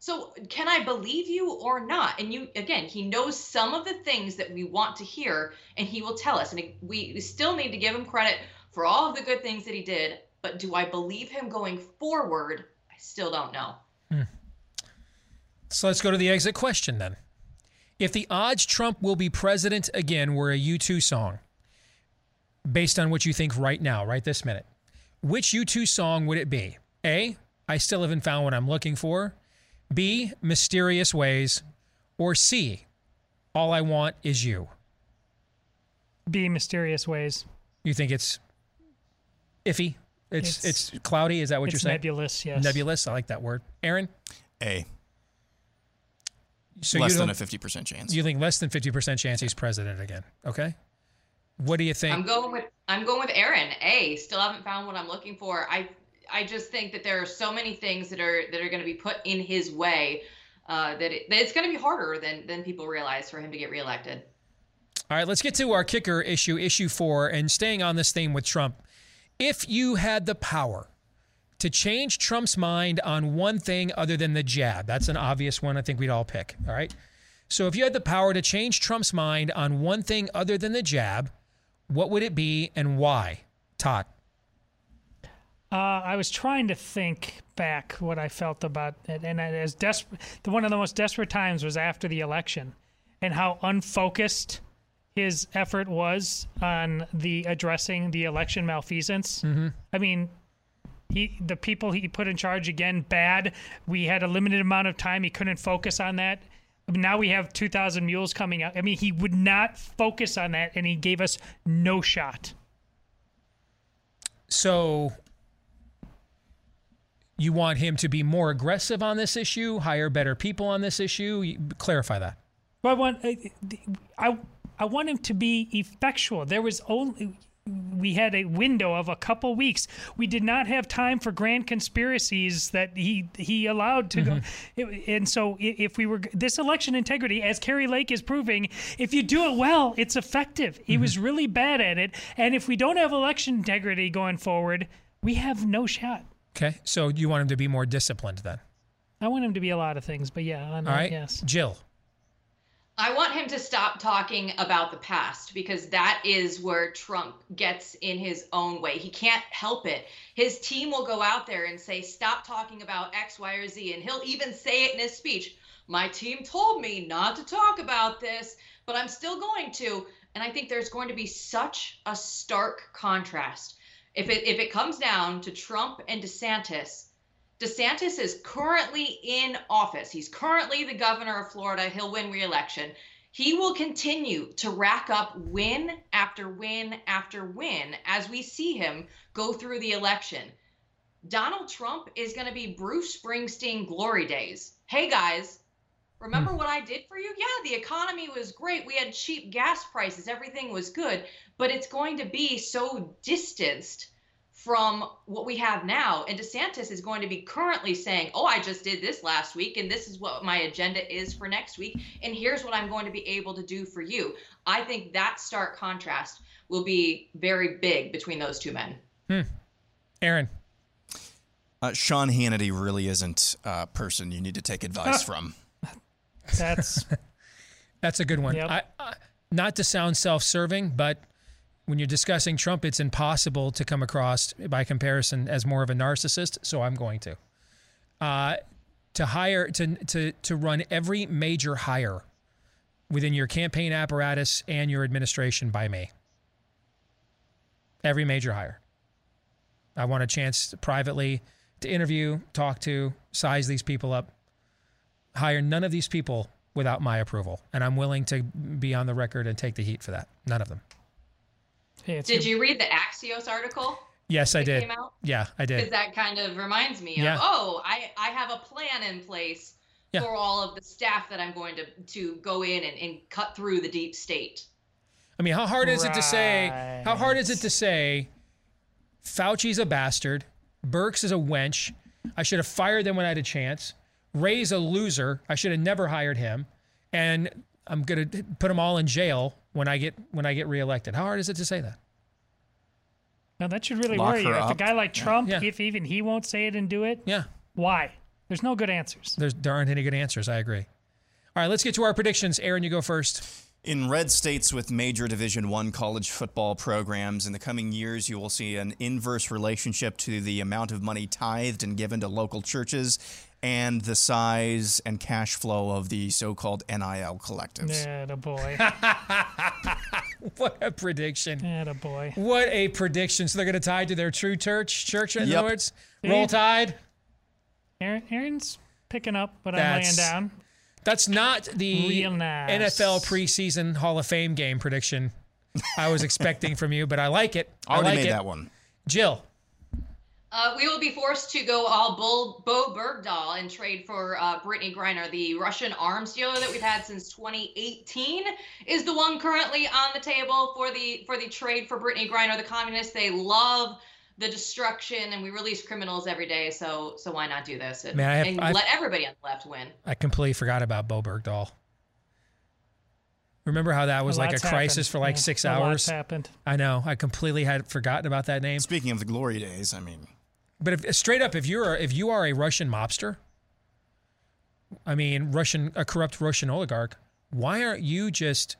so can I believe you or not? And you again, he knows some of the things that we want to hear, and he will tell us. And we still need to give him credit for all of the good things that he did. But do I believe him going forward? I still don't know. Hmm. So let's go to the exit question then. If the odds Trump will be president again were a U2 song, based on what you think right now, right this minute, which U2 song would it be? A, I still haven't found what I'm looking for. B, mysterious ways. Or C, all I want is you. B, mysterious ways. You think it's iffy? It's it's, It's- cloudy. Is that what it's you're saying? nebulous, yes. Nebulous. I like that word. Aaron. A. So Less you than don't- a 50% chance. You think less than fifty percent chance he's president again? Okay. What do you think? I'm going with I'm going with Aaron. A. Still haven't found what I'm looking for. I I just think that there are so many things that are that are going to be put in his way uh, that, it, that it's going to be harder than than people realize for him to get reelected. All right, let's get to our kicker issue, issue four, and staying on this theme with Trump. If you had the power to change Trump's mind on one thing other than the jab, that's an obvious one I think we'd all pick. All right. So if you had the power to change Trump's mind on one thing other than the jab, what would it be and why? Todd. Uh, I was trying to think back what I felt about it, and as desperate, the one of the most desperate times was after the election, and how unfocused his effort was on the addressing the election malfeasance. Mm-hmm. I mean, he the people he put in charge again bad. We had a limited amount of time. He couldn't focus on that. Now we have 2,000 mules coming out. I mean, he would not focus on that, and he gave us no shot. So you want him to be more aggressive on this issue, hire better people on this issue? You- Clarify that. But I want I I want him to be effectual. There was only we had a window of a couple weeks. We did not have time for grand conspiracies that he he allowed to go. Mm-hmm. And so if we were this election integrity, as Kari Lake is proving, if you do it well, it's effective. He was mm-hmm. really bad at it, and if we don't have election integrity going forward, we have no shot. Okay. So you want him to be more disciplined then? I want him to be a lot of things, but yeah, on All right. yes. Jill. I want him to stop talking about the past because that is where Trump gets in his own way. He can't help it. His team will go out there and say, Stop talking about X, Y, or Z. And he'll even say it in his speech. My team told me not to talk about this, but I'm still going to. And I think there's going to be such a stark contrast. If it if it comes down to Trump and DeSantis, DeSantis is currently in office. He's currently the governor of Florida. He'll win re-election. He will continue to rack up win after win after win as we see him go through the election. Donald Trump is going to be Bruce Springsteen glory days. Hey guys, remember hmm. what I did for you? Yeah, the economy was great. We had cheap gas prices. Everything was good, but it's going to be so distanced from what we have now. And DeSantis is going to be currently saying, Oh, I just did this last week, and this is what my agenda is for next week, and here's what I'm going to be able to do for you. I think that stark contrast will be very big between those two men. Hmm. Aaron. Uh, Sean Hannity really isn't a person you need to take advice from. That's That's a good one. I, I, not to sound self-serving, but when you're discussing Trump, it's impossible to come across by comparison as more of a narcissist. So I'm going to uh, to hire to to to run every major hire within your campaign apparatus and your administration by me. Every major hire. I want a chance privately to interview, talk to, size these people up. Hire none of these people without my approval, and I'm willing to be on the record and take the heat for that. None of them. Did you read the Axios article? Yes, I did. Yeah, I did. Because that kind of reminds me Yeah. of, oh, I, I have a plan in place Yeah. for all of the staff that I'm going to, to go in and, and cut through the deep state. I mean, how hard is it to say? How hard is it to say? Fauci's a bastard. Birx is a wench. I should have fired them when I had a chance. Ray's a loser. I should have never hired him. And I'm gonna put them all in jail when I get when I get reelected. How hard is it to say that? Now that should really Lock worry you. her If a guy like Yeah. Trump, Yeah. if even he won't say it and do it, yeah, why? There's no good answers. There's, there aren't any good answers. I agree. All right, let's get to our predictions. Aaron, you go first. In red states with major Division One college football programs, in the coming years, you will see an inverse relationship to the amount of money tithed and given to local churches and the size and cash flow of the so-called NIL collectives. Yeah, the boy. what a prediction. Yeah, the boy. What a prediction. So they're going to tie to their true church, church in Yep. other words. Roll Tide. Aaron, Aaron's picking up, but I'm laying down. That's not the Real nice. NFL preseason Hall of Fame game prediction I was expecting from you, but I like it. I Already like made it. that one. Jill. Uh, we will be forced to go all Bo, Bo Bergdahl and trade for uh, Brittney Griner. The Russian arms dealer that we've had since 2018 is the one currently on the table for the for the trade for Brittney Griner. The communists they love the destruction, and we release criminals every day. So so why not do this and, Man, I have- and I've- let everybody on the left win? I completely forgot about Bo Bergdahl. Remember how that was A like a crisis happened. for like Yeah, six a lot's hours? happened. I know. I completely had forgotten about that name. Speaking of the glory days, I mean, But if straight up, if you're if you are a Russian mobster, I mean Russian a corrupt Russian oligarch, why aren't you just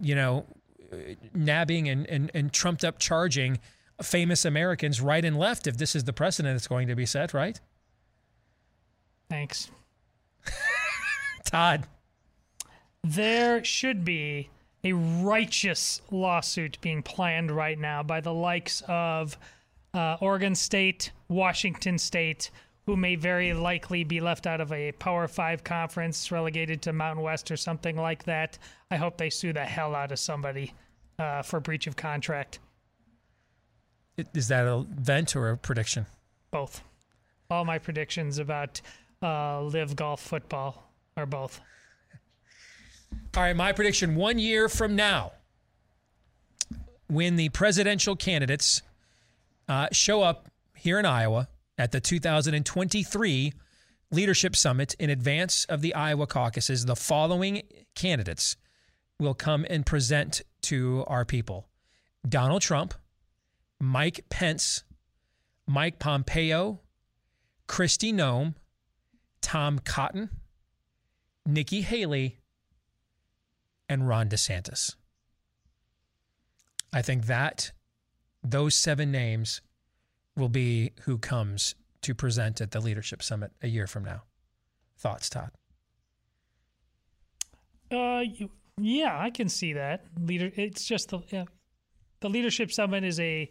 you know uh, nabbing and, and and trumped up charging famous Americans right and left if this is the precedent that's going to be set, right? Thanks. Todd. There should be a righteous lawsuit being planned right now by the likes of uh, Oregon State, Washington State, who may very likely be left out of a Power Five conference, relegated to Mountain West or something like that. I hope they sue the hell out of somebody uh, for breach of contract. Is that a vent or a prediction? Both. All my predictions about uh, live golf football are both. All right, my prediction one year from now, when the presidential candidates uh, show up here in Iowa at the 2023 Leadership Summit in advance of the Iowa caucuses, the following candidates will come and present to our people Donald Trump, Mike Pence, Mike Pompeo, Kristi Noem, Tom Cotton, Nikki Haley, and Ron DeSantis. I think that those seven names will be who comes to present at the Leadership Summit a year from now. Thoughts, Todd? Uh, yeah, I can see that. Leader, it's just the yeah, the leadership summit is a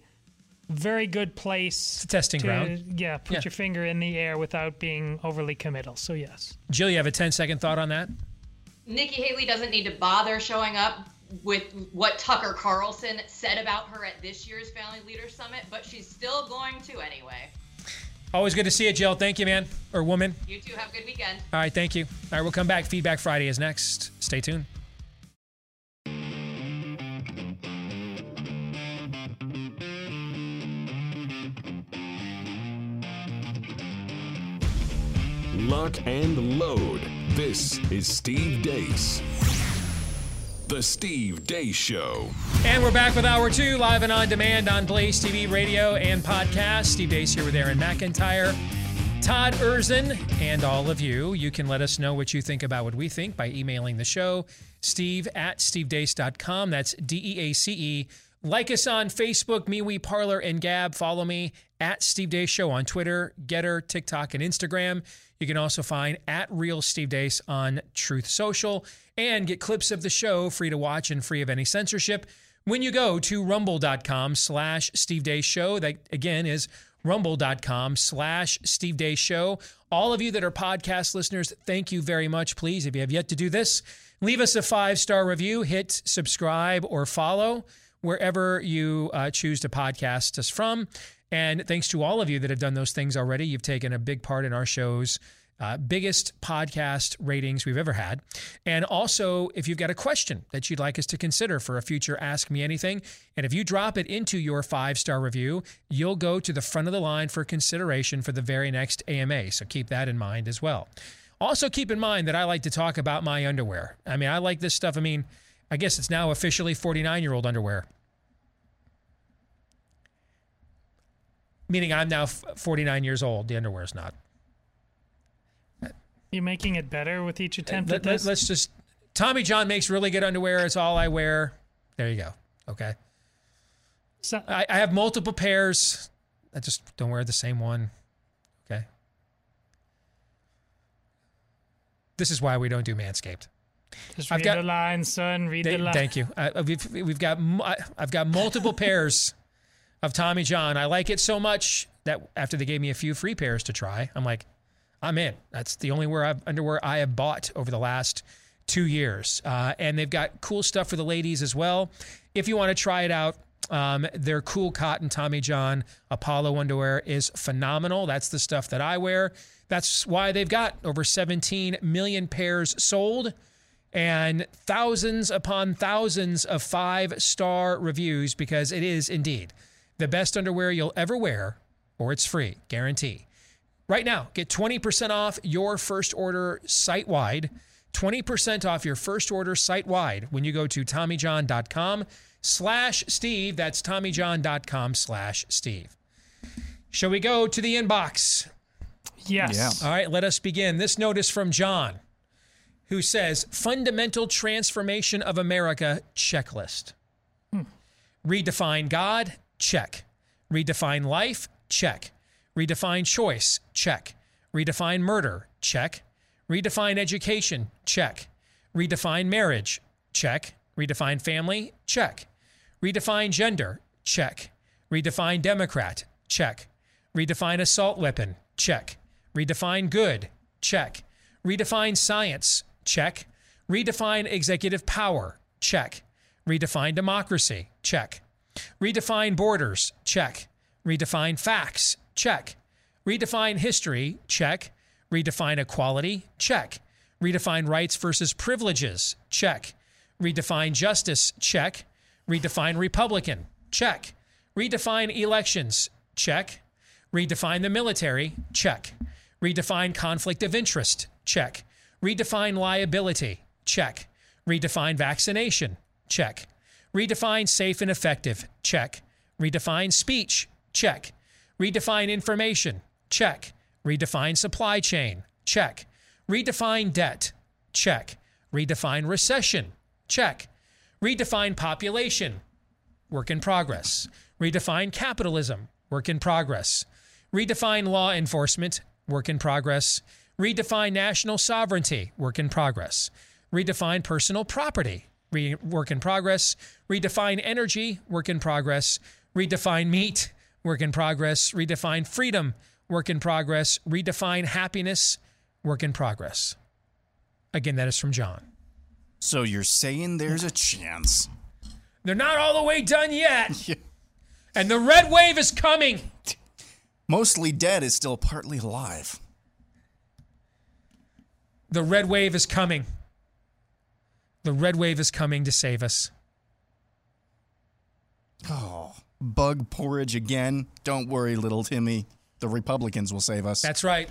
very good place. It's a testing to, ground. Yeah, put Yeah. your finger in the air without being overly committal. So yes. Jill, you have a 10 second thought on that? Nikki Haley doesn't need to bother showing up with what Tucker Carlson said about her at this year's Family Leader Summit, but she's still going to anyway. Always good to see you, Jill. Thank you, man or woman. You two have a good weekend. All right, thank you. All right, we'll come back. Feedback Friday is next. Stay tuned. Lock and load. This is Steve Deace. The Steve Deace Show. And we're back with hour two, live and on demand on Blaze TV, radio, and podcast. Steve Deace here with Aaron McIntire, Todd Erzen, and all of you. You can let us know what you think about what we think by emailing the show, steve at stevedeace.com. That's D E A C E. Like us on Facebook, MeWe, Parler, and Gab. Follow me at Steve Deace Show on Twitter, Gettr, TikTok, and Instagram. You can also find at Real Steve Deace on Truth Social and get clips of the show free to watch and free of any censorship when you go to rumble.com slash Steve Deace Show. That again is rumble.com slash Steve Deace Show. All of you that are podcast listeners, thank you very much. Please, if you have yet to do this, leave us a five star review, hit subscribe or follow wherever you uh, choose to podcast us from. And thanks to all of you that have done those things already. You've taken a big part in our show's uh, biggest podcast ratings we've ever had. And also, if you've got a question that you'd like us to consider for a future Ask Me Anything, and if you drop it into your five star review, you'll go to the front of the line for consideration for the very next AMA. So keep that in mind as well. Also, keep in mind that I like to talk about my underwear. I mean, I like this stuff. I mean, I guess it's now officially 49 year old underwear. Meaning I'm now 49 years old. The underwear is not. You're making it better with each attempt Let, at this? Let's just. Tommy John makes really good underwear. It's all I wear. There you go. Okay. So, I, I have multiple pairs. I just don't wear the same one. Okay. This is why we don't do Manscaped. Just I've read got- the line, son. Read the line. Thank you. Uh, we've we've got I've got multiple pairs of Tommy John. I like it so much that after they gave me a few free pairs to try, I'm like, I'm in. That's the only wear I've, underwear I have bought over the last two years. Uh, and they've got cool stuff for the ladies as well. If you want to try it out, um, their cool cotton Tommy John Apollo underwear is phenomenal. That's the stuff that I wear. That's why they've got over 17 million pairs sold and thousands upon thousands of five star reviews because it is indeed the best underwear you'll ever wear, or it's free, guarantee. Right now, get 20% off your first order site wide, 20% off your first order site wide when you go to TommyJohn.com slash Steve. That's TommyJohn.com slash Steve. Shall we go to the inbox? Yes. All right, let us begin. This notice from John, who says Fundamental Transformation of America checklist. Hmm. Redefine God, check. Redefine life, check. Redefine choice, check. Redefine murder, check. Redefine education, check. Redefine marriage, check. Redefine family, check. Redefine gender, check. Redefine Democrat, check. Redefine assault weapon, check. Redefine good, check. Redefine science, check. Redefine executive power, check. Redefine democracy, check. Redefine borders, check. Redefine facts, check. Redefine history, check. Redefine equality, check. Redefine rights versus privileges, check. Redefine justice, check. Redefine Republican, check. Redefine elections, check. Redefine the military, check. Redefine conflict of interest, check. Redefine liability, check. Redefine vaccination, check. Redefine safe and effective, check. Redefine speech, check. Redefine information, check. Redefine supply chain, check. Redefine debt, check. Redefine recession, check. Redefine population, work in progress. Redefine capitalism, work in progress. Redefine law enforcement, work in progress. Redefine national sovereignty, work in progress. Redefine personal property, re- work in progress. Redefine energy, work in progress. Redefine meat, work in progress. Redefine freedom, work in progress. Redefine happiness, work in progress. Again, that is from John. So you're saying there's a chance? They're not all the way done yet. And the red wave is coming. Mostly dead is still partly alive. The red wave is coming. The red wave is coming to save us. Oh, bug porridge again. Don't worry, little Timmy. The Republicans will save us. That's right.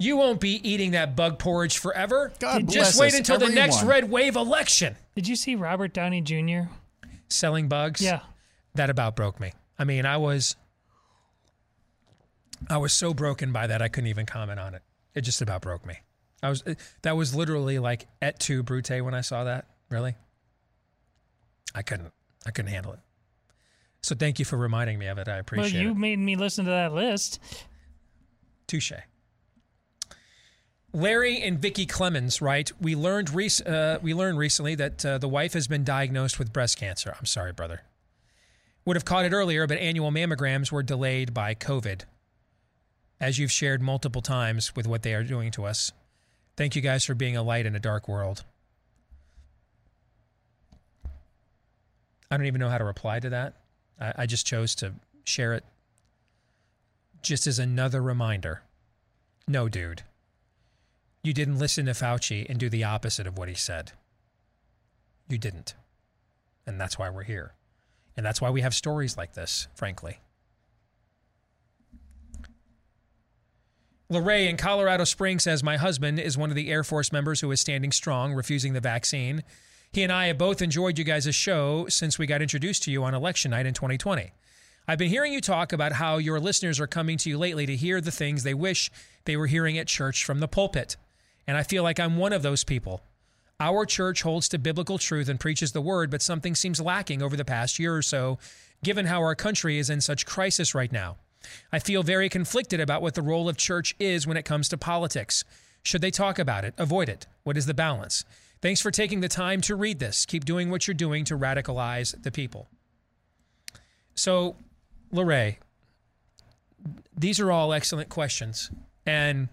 You won't be eating that bug porridge forever. God Just bless wait us, until the next everyone. red wave election. Did you see Robert Downey Jr.? Selling bugs? Yeah. That about broke me. I mean, I was I was so broken by that I couldn't even comment on it. It just about broke me. I was that was literally like et tu brute when I saw that. Really? I couldn't I couldn't handle it. So thank you for reminding me of it. I appreciate. Well, you it. made me listen to that list. Touche. Larry and Vicky Clemens right? "We learned rec- uh, we learned recently that uh, the wife has been diagnosed with breast cancer. I'm sorry, brother. Would have caught it earlier, but annual mammograms were delayed by COVID. As you've shared multiple times with what they are doing to us. Thank you guys for being a light in a dark world. I don't even know how to reply to that. I, I just chose to share it just as another reminder. No, dude. You didn't listen to Fauci and do the opposite of what he said. You didn't. And that's why we're here. And that's why we have stories like this, frankly. Lorray in Colorado Springs says, My husband is one of the Air Force members who is standing strong, refusing the vaccine. He and I have both enjoyed you guys' show since we got introduced to you on election night in 2020. I've been hearing you talk about how your listeners are coming to you lately to hear the things they wish they were hearing at church from the pulpit. And I feel like I'm one of those people. Our church holds to biblical truth and preaches the word, but something seems lacking over the past year or so, given how our country is in such crisis right now. I feel very conflicted about what the role of church is when it comes to politics. Should they talk about it? Avoid it? What is the balance? Thanks for taking the time to read this. Keep doing what you're doing to radicalize the people. So, Lorray, these are all excellent questions. And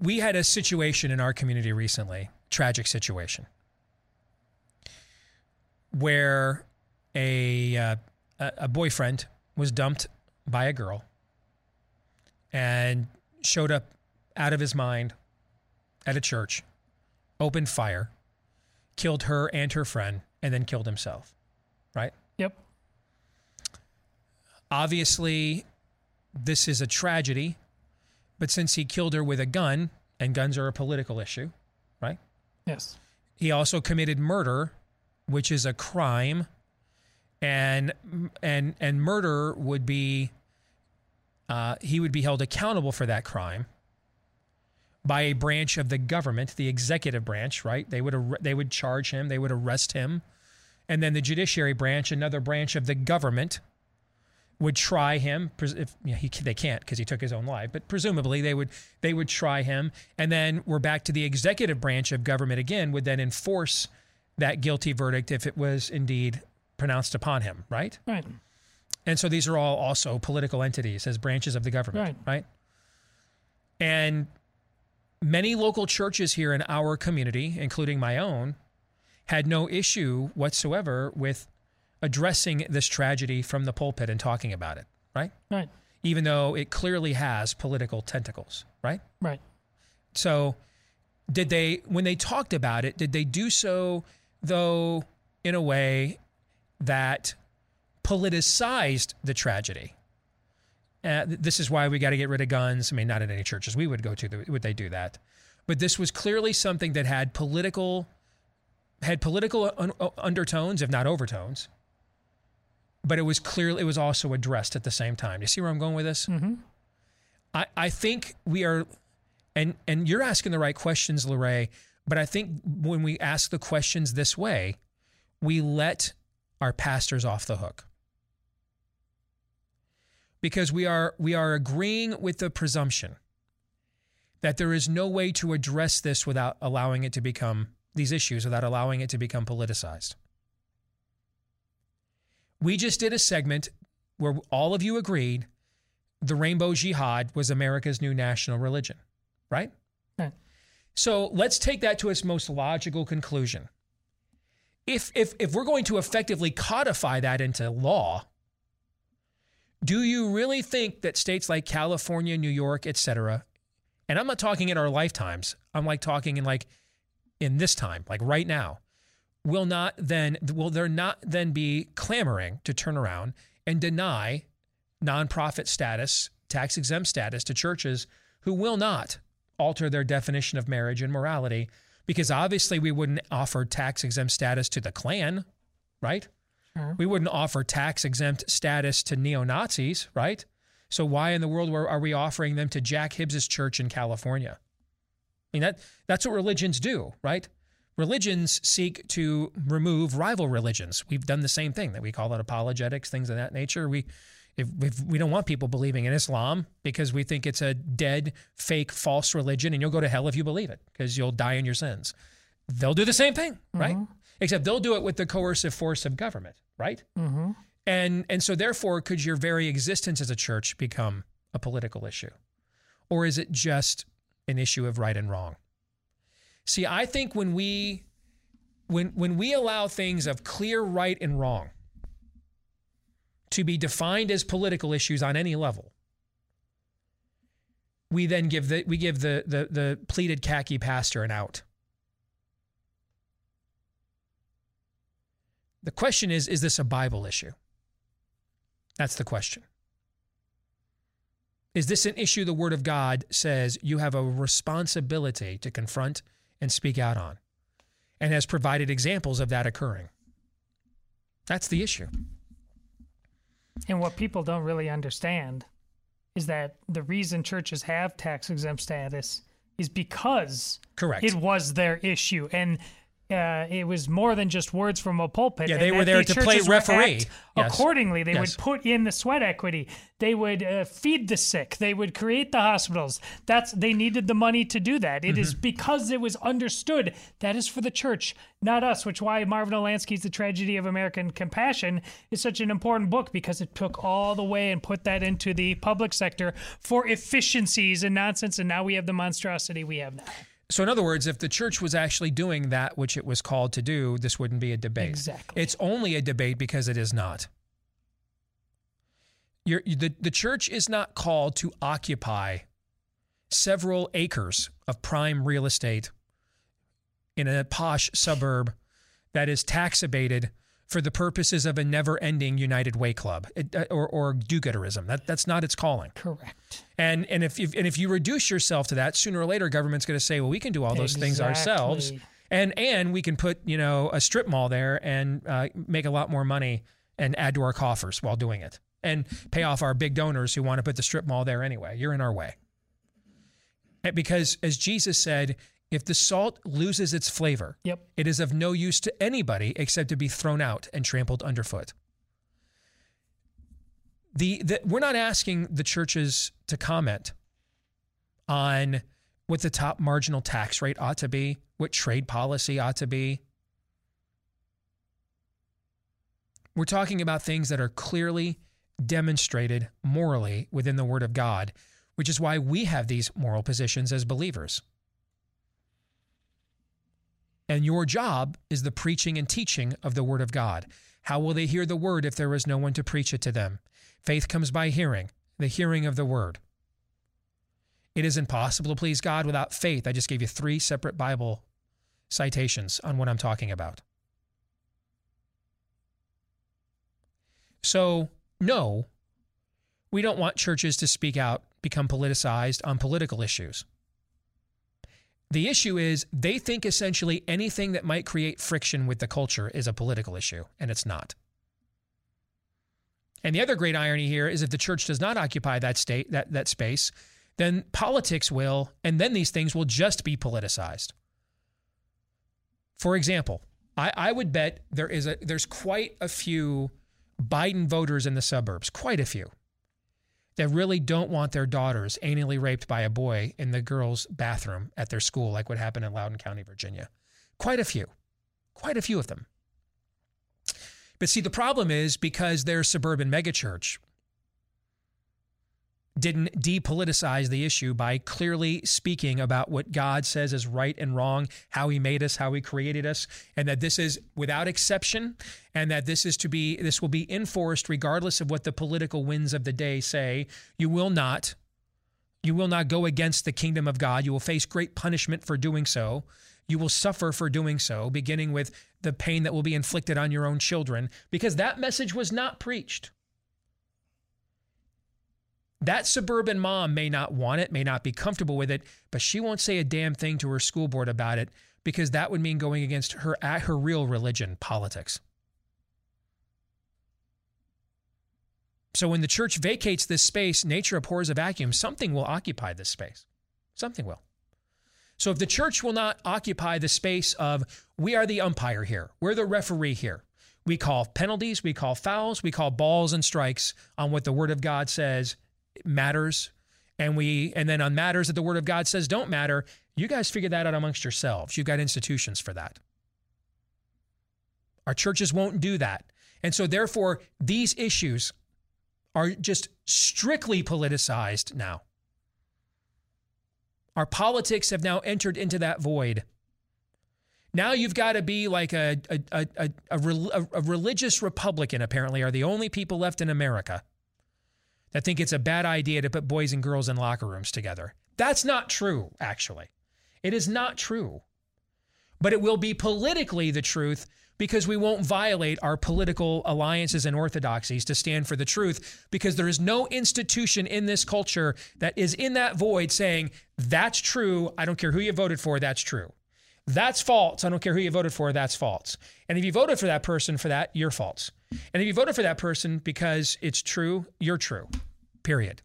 we had a situation in our community recently, tragic situation, where a uh, a a boyfriend was dumped by a girl and showed up out of his mind at a church, opened fire, killed her and her friend, and then killed himself. Right? Yep. Obviously, this is a tragedy but since he killed her with a gun, and guns are a political issue, right? Yes. He also committed murder, which is a crime, and and and murder would be uh, he would be held accountable for that crime by a branch of the government, the executive branch, right? They would ar- they would charge him, they would arrest him, and then the judiciary branch, another branch of the government, would try him. If you know, he, they can't because he took his own life, but presumably they would they would try him, and then we're back to the executive branch of government again. Would then enforce that guilty verdict if it was indeed pronounced upon him, right? Right. And so these are all also political entities as branches of the government, right? And many local churches here in our community, including my own, had no issue whatsoever with addressing this tragedy from the pulpit and talking about it, right? Right. Even though it clearly has political tentacles, right? Right. So, did they, when they talked about it, did they do so, though, in a way that politicized the tragedy? Uh, this is why we got to get rid of guns. I mean, not in any churches we would go to would they do that, but this was clearly something that had political had political un- undertones, if not overtones. But it was clearly it was also addressed at the same time. Do you see where I'm going with this? Mm-hmm. I, I think we are, and and you're asking the right questions, Lorray. But I think when we ask the questions this way, we let our pastors off the hook because we are we are agreeing with the presumption that there is no way to address this without allowing it to become these issues without allowing it to become politicized. We just did a segment where all of you agreed the rainbow jihad was America's new national religion, right? So let's take that to its most logical conclusion. If if if we're going to effectively codify that into law, do you really think that states like California, New York, et cetera, and I'm not talking in our lifetimes, I'm like talking in like in this time, like right now, will not then will there not then be clamoring to turn around and deny nonprofit status, tax exempt status to churches who will not alter their definition of marriage and morality because obviously we wouldn't offer tax exempt status to the Klan, right? Sure. We wouldn't offer tax exempt status to neo Nazis, right? So why in the world were- are we offering them to Jack Hibbs's church in California? I mean that that's what religions do, right? Religions seek to remove rival religions. We've done the same thing that we call it apologetics, things of that nature. We if, if we don't want people believing in Islam because we think it's a dead, fake, false religion, and you'll go to hell if you believe it because you'll die in your sins. They'll do the same thing, right? Except they'll do it with the coercive force of government, right? Mm-hmm. And and so therefore, could your very existence as a church become a political issue, or is it just an issue of right and wrong? See, I think when we when when we allow things of clear right and wrong to be defined as political issues on any level, we then give the we give the the, the pleated khaki pastor an out. The question is is this a Bible issue? That's the question. Is this an issue the Word of God says you have a responsibility to confront and speak out on, and has provided examples of that occurring? That's the issue. And what people don't really understand is that the reason churches have tax exempt status is because Correct. it was their issue and uh, it was more than just words from a pulpit. Yeah, they were there the to play referee. Yes. Accordingly, they Yes. would put in the sweat equity. They would uh, feed the sick. They would create the hospitals. That's they needed the money to do that. It is Mm-hmm. because it was understood that is for the church, not us. Which why Marvin Olasky's "The Tragedy of American Compassion" is such an important book because it took all the way and put that into the public sector for efficiencies and nonsense. And now we have the monstrosity we have now. So, in other words, if the church was actually doing that which it was called to do, this wouldn't be a debate. Exactly. It's only a debate because it is not. You're, the, the church is not called to occupy several acres of prime real estate in a posh suburb that is tax abated for the purposes of a never-ending United Way Club uh, or, or do-gooderism. That that's not its calling. Correct. And and if, if and if you reduce yourself to that, sooner or later, government's going to say, well, we can do all those things ourselves, and and we can put you know a strip mall there and uh, make a lot more money and add to our coffers while doing it, and pay off our big donors who want to put the strip mall there anyway. You're in our way. Because as Jesus said, if the salt loses its flavor, Yep. it is of no use to anybody except to be thrown out and trampled underfoot. The, the we're not asking the churches to comment on what the top marginal tax rate ought to be, what trade policy ought to be. We're talking about things that are clearly demonstrated morally within the Word of God, which is why we have these moral positions as believers. And your job is the preaching and teaching of the Word of God. How will they hear the Word if there is no one to preach it to them? Faith comes by hearing, the hearing of the Word. It is impossible to please God without faith. I just gave you three separate Bible citations on what I'm talking about. So, no, we don't want churches to speak out, become politicized on political issues. The issue is they think essentially anything that might create friction with the culture is a political issue, and it's not. And the other great irony here is if the church does not occupy that state that, that space, then politics will, and then these things will just be politicized. For example, I, I would bet there is a there's quite a few Biden voters in the suburbs, quite a few, that really don't want their daughters anally raped by a boy in the girls' bathroom at their school, like what happened in Loudoun County, Virginia. Quite a few, quite a few of them. But see, the problem is because they're suburban megachurch didn't depoliticize the issue by clearly speaking about what God says is right and wrong, how he made us, how he created us, and that this is without exception and that this is to be this will be enforced regardless of what the political winds of the day say. You will not you will not go against the kingdom of God. You will face great punishment for doing so. You will suffer for doing so, beginning with the pain that will be inflicted on your own children, because that message was not preached. That suburban mom may not want it, may not be comfortable with it, but she won't say a damn thing to her school board about it because that would mean going against her her real religion, politics. So when the church vacates this space, nature abhors a vacuum. Something will occupy this space. Something will. So if the church will not occupy the space of we are the umpire here, we're the referee here. We call penalties, we call fouls, we call balls and strikes on what the word of God says matters. And we and then on matters that the word of God says don't matter, you guys figure that out amongst yourselves. You've got institutions for that. Our churches won't do that. And so therefore these issues are just strictly politicized now. Our politics have now entered into that void. Now you've got to be like a, a, a, a, a, a- a religious Republican, apparently, are the only people left in America that think it's a bad idea to put boys and girls in locker rooms together. That's not true, actually. It is not true. But it will be politically the truth because we won't violate our political alliances and orthodoxies to stand for the truth because there is no institution in this culture that is in that void saying, that's true. I don't care who you voted for, that's true. That's false. I don't care who you voted for, that's false. And if you voted for that person for that, you're false. And if you voted for that person because it's true, you're true. Period.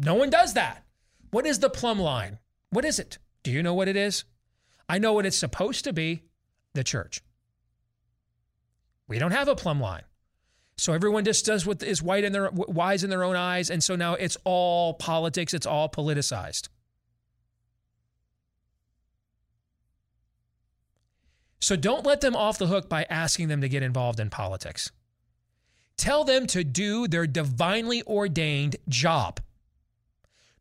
No one does that. What is the plumb line? What is it? Do you know what it is? I know what it's supposed to be the church. We don't have a plumb line. So everyone just does what is white in their wise in their own eyes, and so now it's all politics. It's all politicized. So don't let them off the hook by asking them to get involved in politics. Tell them to do their divinely ordained job.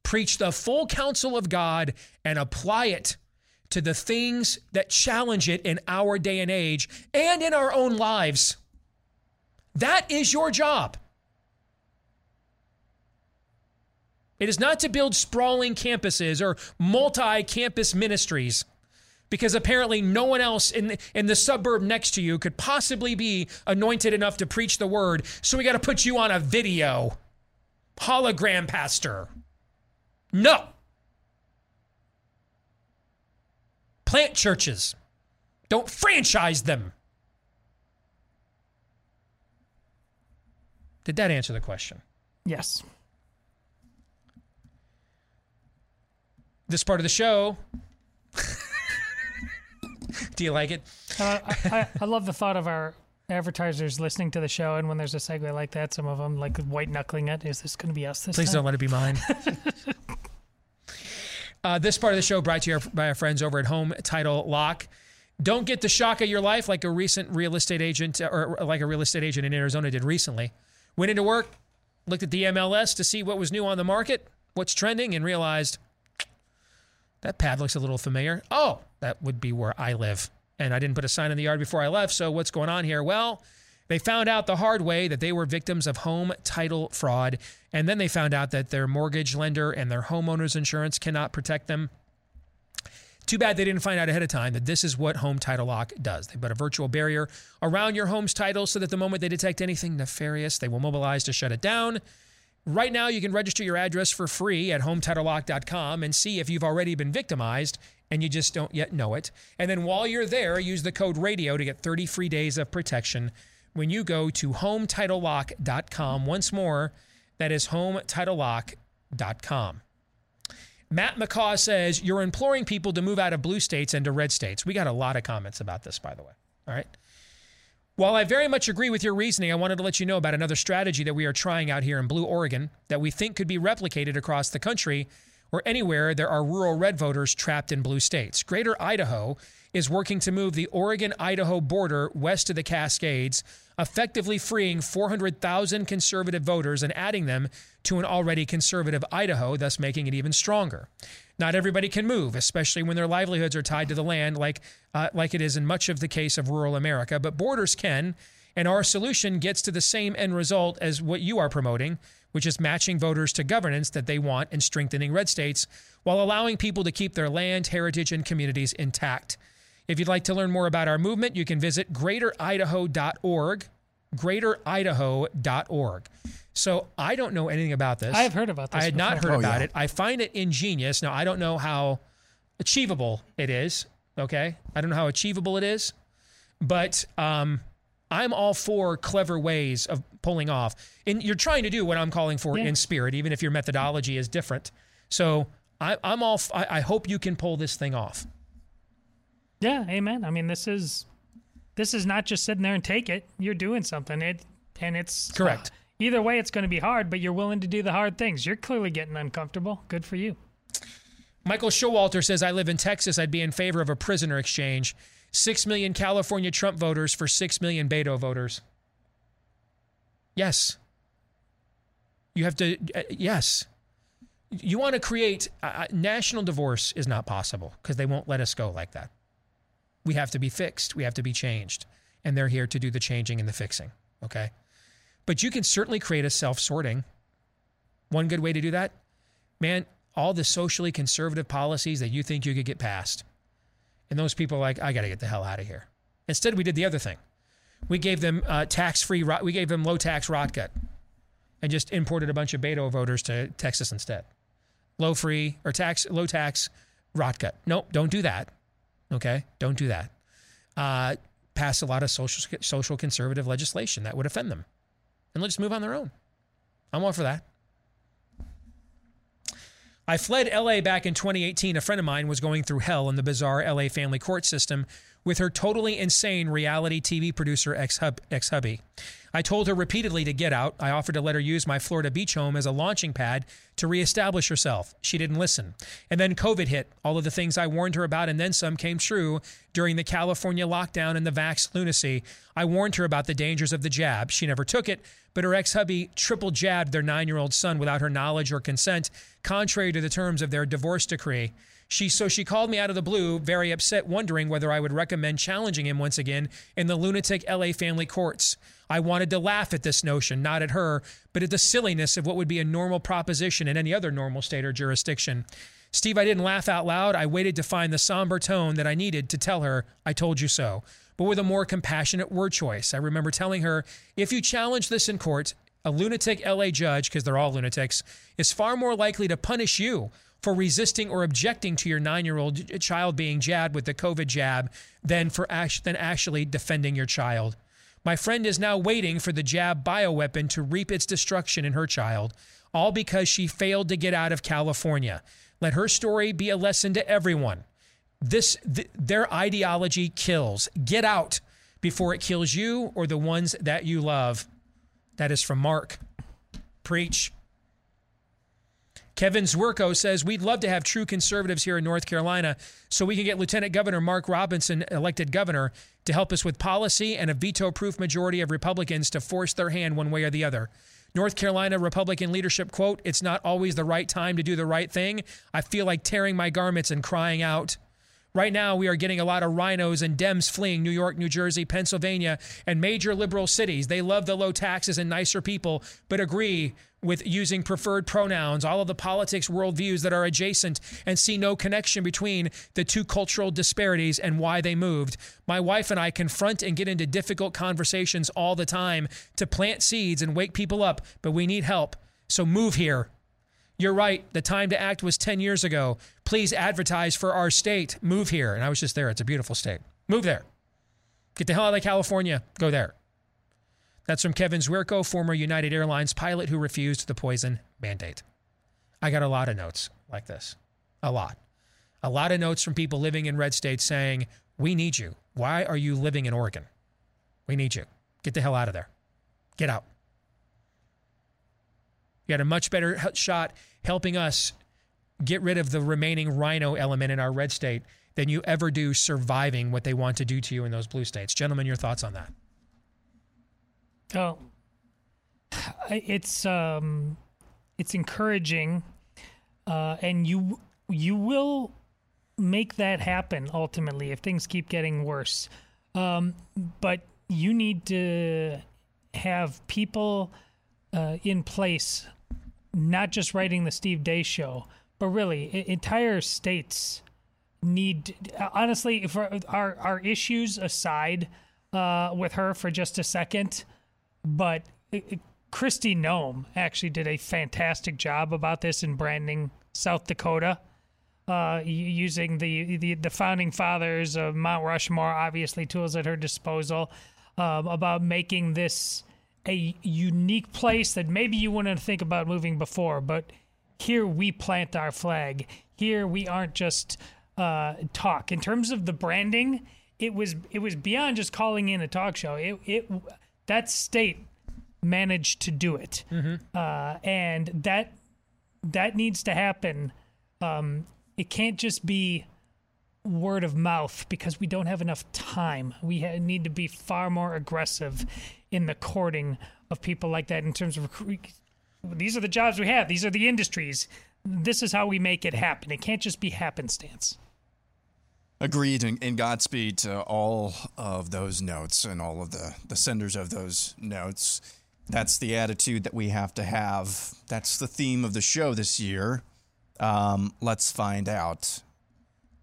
Preach the full counsel of God and apply it to the things that challenge it in our day and age and in our own lives. That is your job. It is not to build sprawling campuses or multi campus ministries, because apparently no one else in the, in the suburb next to you could possibly be anointed enough to preach the word. So we got to put you on a video. Hologram pastor. No. Plant churches. Don't franchise them. Did that answer the question? Yes. This part of the show. Do you like it? Uh, I, I, love the thought of our advertisers listening to the show, and when there's a segue like that, some of them like white knuckling it. Is this going to be us this Please time? don't let it be mine. uh, this part of the show brought to you by our friends over at Home Title Lock. Don't get the shock of your life like a recent real estate agent or like a real estate agent in Arizona did recently. Went into work, looked at the MLS to see what was new on the market, what's trending, and realized that pad looks a little familiar. Oh, that would be where I live. And I didn't put a sign in the yard before I left. So what's going on here? Well, they found out the hard way that they were victims of home title fraud. And then they found out that their mortgage lender and their homeowner's insurance cannot protect them. Too bad they didn't find out ahead of time that this is what Home Title Lock does. They put a virtual barrier around your home's title so that the moment they detect anything nefarious, they will mobilize to shut it down. Right now, you can register your address for free at hometitlelock.com and see if you've already been victimized and you just don't yet know it. And then while you're there, use the code RADIO to get 30 free days of protection when you go to hometitlelock.com. Once more, that is hometitlelock.com. Matt McCaw says, You're imploring people to move out of blue states and to red states. We got a lot of comments about this, by the way. All right. While I very much agree with your reasoning, I wanted to let you know about another strategy that we are trying out here in Blue Oregon that we think could be replicated across the country or anywhere there are rural red voters trapped in blue states. Greater Idaho is working to move the Oregon Idaho border west of the Cascades, effectively freeing 400,000 conservative voters and adding them to an already conservative Idaho, thus making it even stronger. Not everybody can move, especially when their livelihoods are tied to the land, like, uh, like it is in much of the case of rural America, but borders can. And our solution gets to the same end result as what you are promoting, which is matching voters to governance that they want and strengthening red states while allowing people to keep their land, heritage, and communities intact. If you'd like to learn more about our movement, you can visit greateridaho.org, greateridaho.org. So I don't know anything about this. I have heard about this I had not heard Oh, about yeah. it. I find it ingenious. Now I don't know how achievable it is. Okay, I don't know how achievable it is, but um, I'm all for clever ways of pulling off. And you're trying to do what I'm calling for Yeah. in spirit, even if your methodology is different. So I, I'm all. f- I, I hope you can pull this thing off. Yeah, amen. I mean, this is this is not just sitting there and take it. You're doing something. It and it's Correct. either way, it's going to be hard, but you're willing to do the hard things. You're clearly getting uncomfortable. Good for you. Michael Showalter says, I live in Texas. I'd be in favor of a prisoner exchange. Six million California Trump voters for six million Beto voters. Yes. You have to, uh, yes. You want to create uh, national divorce is not possible because they won't let us go like that. We have to be fixed. We have to be changed. And they're here to do the changing and the fixing. Okay. But you can certainly create a self sorting. One good way to do that, man, all the socially conservative policies that you think you could get passed. And those people are like, I got to get the hell out of here. Instead, we did the other thing. We gave them uh, tax free, we gave them low tax rot gut and just imported a bunch of Beto voters to Texas instead. Low free or tax, low tax rot gut. Nope, don't do that. Okay, don't do that. Uh, pass a lot of social social conservative legislation that would offend them, and let's move on their own. I'm all for that. I fled LA back in 2018. A friend of mine was going through hell in the bizarre LA family court system with her totally insane reality TV producer ex hubby. I told her repeatedly to get out. I offered to let her use my Florida beach home as a launching pad to reestablish herself. She didn't listen. And then COVID hit. All of the things I warned her about and then some came true during the California lockdown and the vax lunacy. I warned her about the dangers of the jab. She never took it, but her ex hubby triple jabbed their nine year old son without her knowledge or consent, contrary to the terms of their divorce decree. She so she called me out of the blue, very upset, wondering whether I would recommend challenging him once again in the lunatic LA family courts. I wanted to laugh at this notion, not at her, but at the silliness of what would be a normal proposition in any other normal state or jurisdiction. Steve, I didn't laugh out loud. I waited to find the somber tone that I needed to tell her, I told you so, but with a more compassionate word choice. I remember telling her, if you challenge this in court, a lunatic LA judge, because they're all lunatics, is far more likely to punish you for resisting or objecting to your nine year old child being jabbed with the COVID jab than, for act- than actually defending your child. My friend is now waiting for the jab bioweapon to reap its destruction in her child, all because she failed to get out of California. Let her story be a lesson to everyone. This th- their ideology kills. Get out before it kills you or the ones that you love. That is from Mark. Preach. Kevin Zwerko says, We'd love to have true conservatives here in North Carolina so we can get Lieutenant Governor Mark Robinson elected governor to help us with policy and a veto proof majority of Republicans to force their hand one way or the other. North Carolina Republican leadership quote, It's not always the right time to do the right thing. I feel like tearing my garments and crying out. Right now, we are getting a lot of rhinos and Dems fleeing New York, New Jersey, Pennsylvania, and major liberal cities. They love the low taxes and nicer people, but agree with using preferred pronouns, all of the politics worldviews that are adjacent, and see no connection between the two cultural disparities and why they moved. My wife and I confront and get into difficult conversations all the time to plant seeds and wake people up, but we need help. So move here. You're right. The time to act was 10 years ago. Please advertise for our state. Move here. And I was just there. It's a beautiful state. Move there. Get the hell out of California. Go there. That's from Kevin Zwerko, former United Airlines pilot who refused the poison mandate. I got a lot of notes like this. A lot. A lot of notes from people living in red states saying, We need you. Why are you living in Oregon? We need you. Get the hell out of there. Get out. You had a much better shot helping us get rid of the remaining rhino element in our red state than you ever do surviving what they want to do to you in those blue states. Gentlemen, your thoughts on that? Oh, it's um, it's encouraging, uh, and you you will make that happen ultimately if things keep getting worse. Um, but you need to have people uh, in place, not just writing the Steve Deace show, but really entire states need. Honestly, for our our issues aside, uh, with her for just a second, but it- it- Kristi Noem actually did a fantastic job about this in branding South Dakota, uh, using the, the the founding fathers of Mount Rushmore, obviously tools at her disposal, um, about making this a unique place that maybe you wouldn't think about moving before, but here we plant our flag. Here we aren't just uh, talk. In terms of the branding, it was it was beyond just calling in a talk show. It it that state managed to do it, uh, and that that needs to happen. Um, it can't just be word of mouth because we don't have enough time. We ha- need to be far more aggressive in the courting of people like that in terms of recruit. These are the jobs we have. These are the industries. This is how we make it happen. It can't just be happenstance. Agreed, and, and Godspeed to all of those notes and all of the, the senders of those notes. That's the attitude that we have to have. That's the theme of the show this year. Um, let's find out.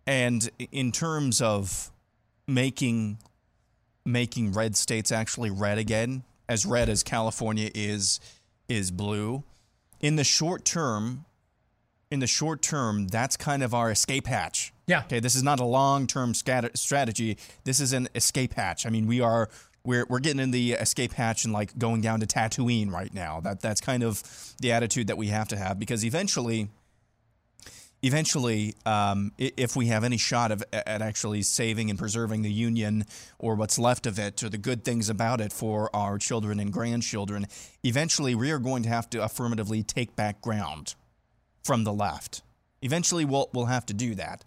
And in terms of making making red states actually red again, as red as California is is blue, in the short term, in the short term, that's kind of our escape hatch. Yeah. Okay. This is not a long term strategy. This is an escape hatch. I mean, we are we're we're getting in the escape hatch and like going down to Tatooine right now. That that's kind of the attitude that we have to have because eventually. Eventually, um, if we have any shot of at actually saving and preserving the union or what's left of it or the good things about it for our children and grandchildren, eventually we are going to have to affirmatively take back ground from the left. Eventually, we'll we'll have to do that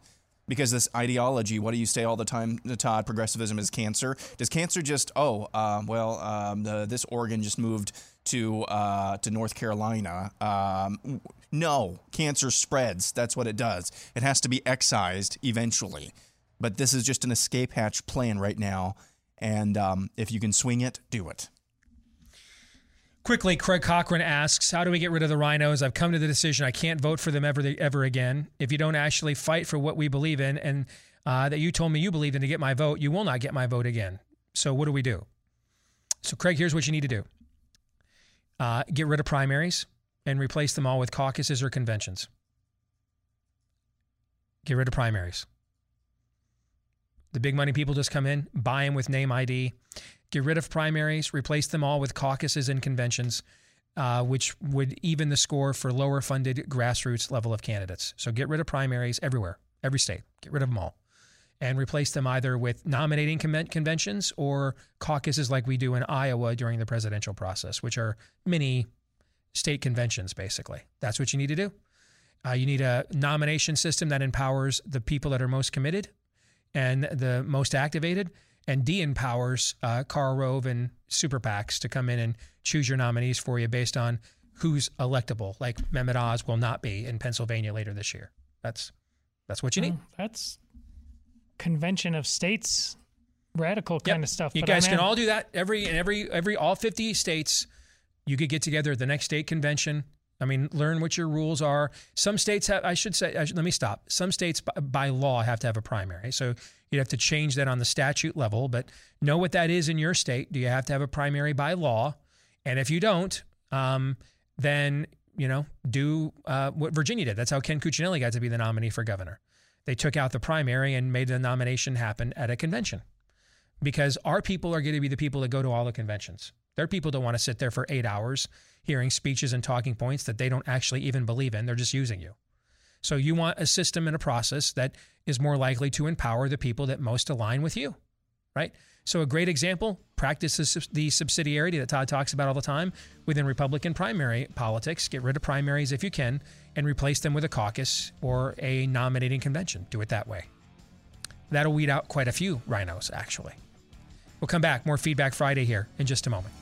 because this ideology. What do you say all the time, Todd? Progressivism is cancer. Does cancer just oh uh, well um, the, this organ just moved to uh, to North Carolina? Um, no, cancer spreads. That's what it does. It has to be excised eventually. But this is just an escape hatch plan right now, and um, if you can swing it, do it. Quickly, Craig Cochran asks, "How do we get rid of the rhinos? I've come to the decision I can't vote for them ever, ever again. If you don't actually fight for what we believe in, and uh, that you told me you believed in to get my vote, you will not get my vote again. So what do we do? So, Craig, here's what you need to do: uh, get rid of primaries and replace them all with caucuses or conventions. Get rid of primaries. The big money people just come in, buy them with name ID. Get rid of primaries, replace them all with caucuses and conventions, uh, which would even the score for lower funded grassroots level of candidates. So get rid of primaries everywhere, every state. Get rid of them all. And replace them either with nominating conven- conventions or caucuses like we do in Iowa during the presidential process, which are mini state conventions, basically. That's what you need to do. Uh, you need a nomination system that empowers the people that are most committed and the most activated, and de empowers uh, Karl Rove and super PACs to come in and choose your nominees for you based on who's electable, like Mehmet Oz will not be in Pennsylvania later this year. That's that's what you need. Well, that's convention of states, radical kind of stuff. You guys I'm can in. all do that. Every in every every all 50 states, you could get together at the next state convention. I mean, learn what your rules are. Some states have. I should say. I should, let me stop. Some states by, by law have to have a primary, so you'd have to change that on the statute level. But know what that is in your state. Do you have to have a primary by law? And if you don't, um, then you know do uh, what Virginia did. That's how Ken Cuccinelli got to be the nominee for governor. They took out the primary and made the nomination happen at a convention because our people are going to be the people that go to all the conventions. Their people don't want to sit there for eight hours hearing speeches and talking points that they don't actually even believe in. They're just using you. So you want a system and a process that is more likely to empower the people that most align with you, right? So a great example, practice the the subsidiarity that Todd talks about all the time within Republican primary politics. Get rid of primaries if you can and replace them with a caucus or a nominating convention. Do it that way. That'll weed out quite a few rhinos, actually. We'll come back. More Feedback Friday here in just a moment.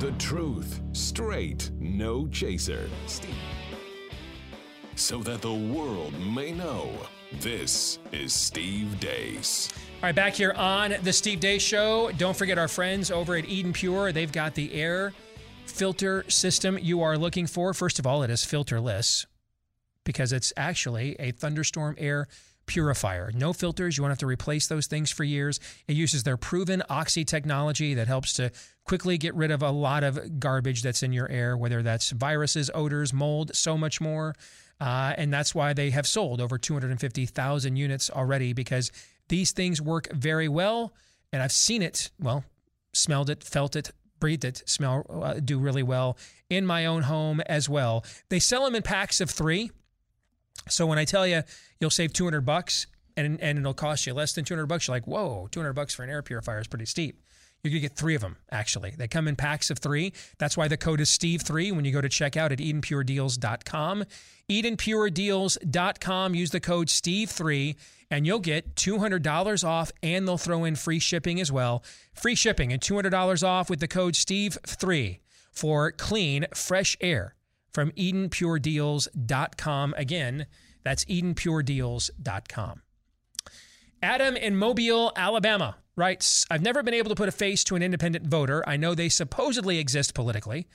The truth, straight, no chaser. Steve. So that the world may know, this is Steve Deace. All right, back here on the Steve Deace Show. Don't forget our friends over at Eden Pure. They've got the air filter system you are looking for. First of all, it is filterless because it's actually a thunderstorm air purifier. No filters. You won't have to replace those things for years. It uses their proven Oxy technology that helps to quickly get rid of a lot of garbage that's in your air, whether that's viruses, odors, mold, so much more. Uh, and that's why they have sold over 250,000 units already because these things work very well. And I've seen it, well, smelled it, felt it, breathed it, smell, uh, do really well in my own home as well. They sell them in packs of three. So when I tell you you'll save 200 bucks and, and it'll cost you less than 200 bucks, you're like, whoa, 200 bucks for an air purifier is pretty steep. You're going to get three of them, actually. They come in packs of three. That's why the code is Steve3 when you go to checkout at EdenPureDeals.com. EdenPureDeals.com. Use the code Steve3 and you'll get $200 off and they'll throw in free shipping as well. Free shipping and $200 off with the code Steve3 for clean, fresh air from EdenPureDeals.com. Again, that's EdenPureDeals.com. Adam in Mobile, Alabama writes I've never been able to put a face to an independent voter. I know they supposedly exist politically,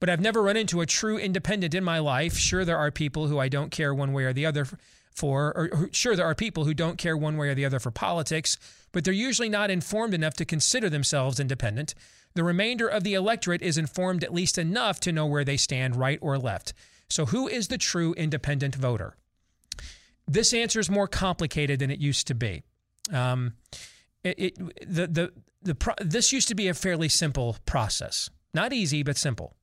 but I've never run into a true independent in my life. Sure, there are people who I don't care one way or the other for, or or sure, there are people who don't care one way or the other for politics, but they're usually not informed enough to consider themselves independent. The remainder of the electorate is informed at least enough to know where they stand, right or left. So, who is the true independent voter? This answer is more complicated than it used to be. Um, it, it the the the pro- this used to be a fairly simple process, not easy but simple.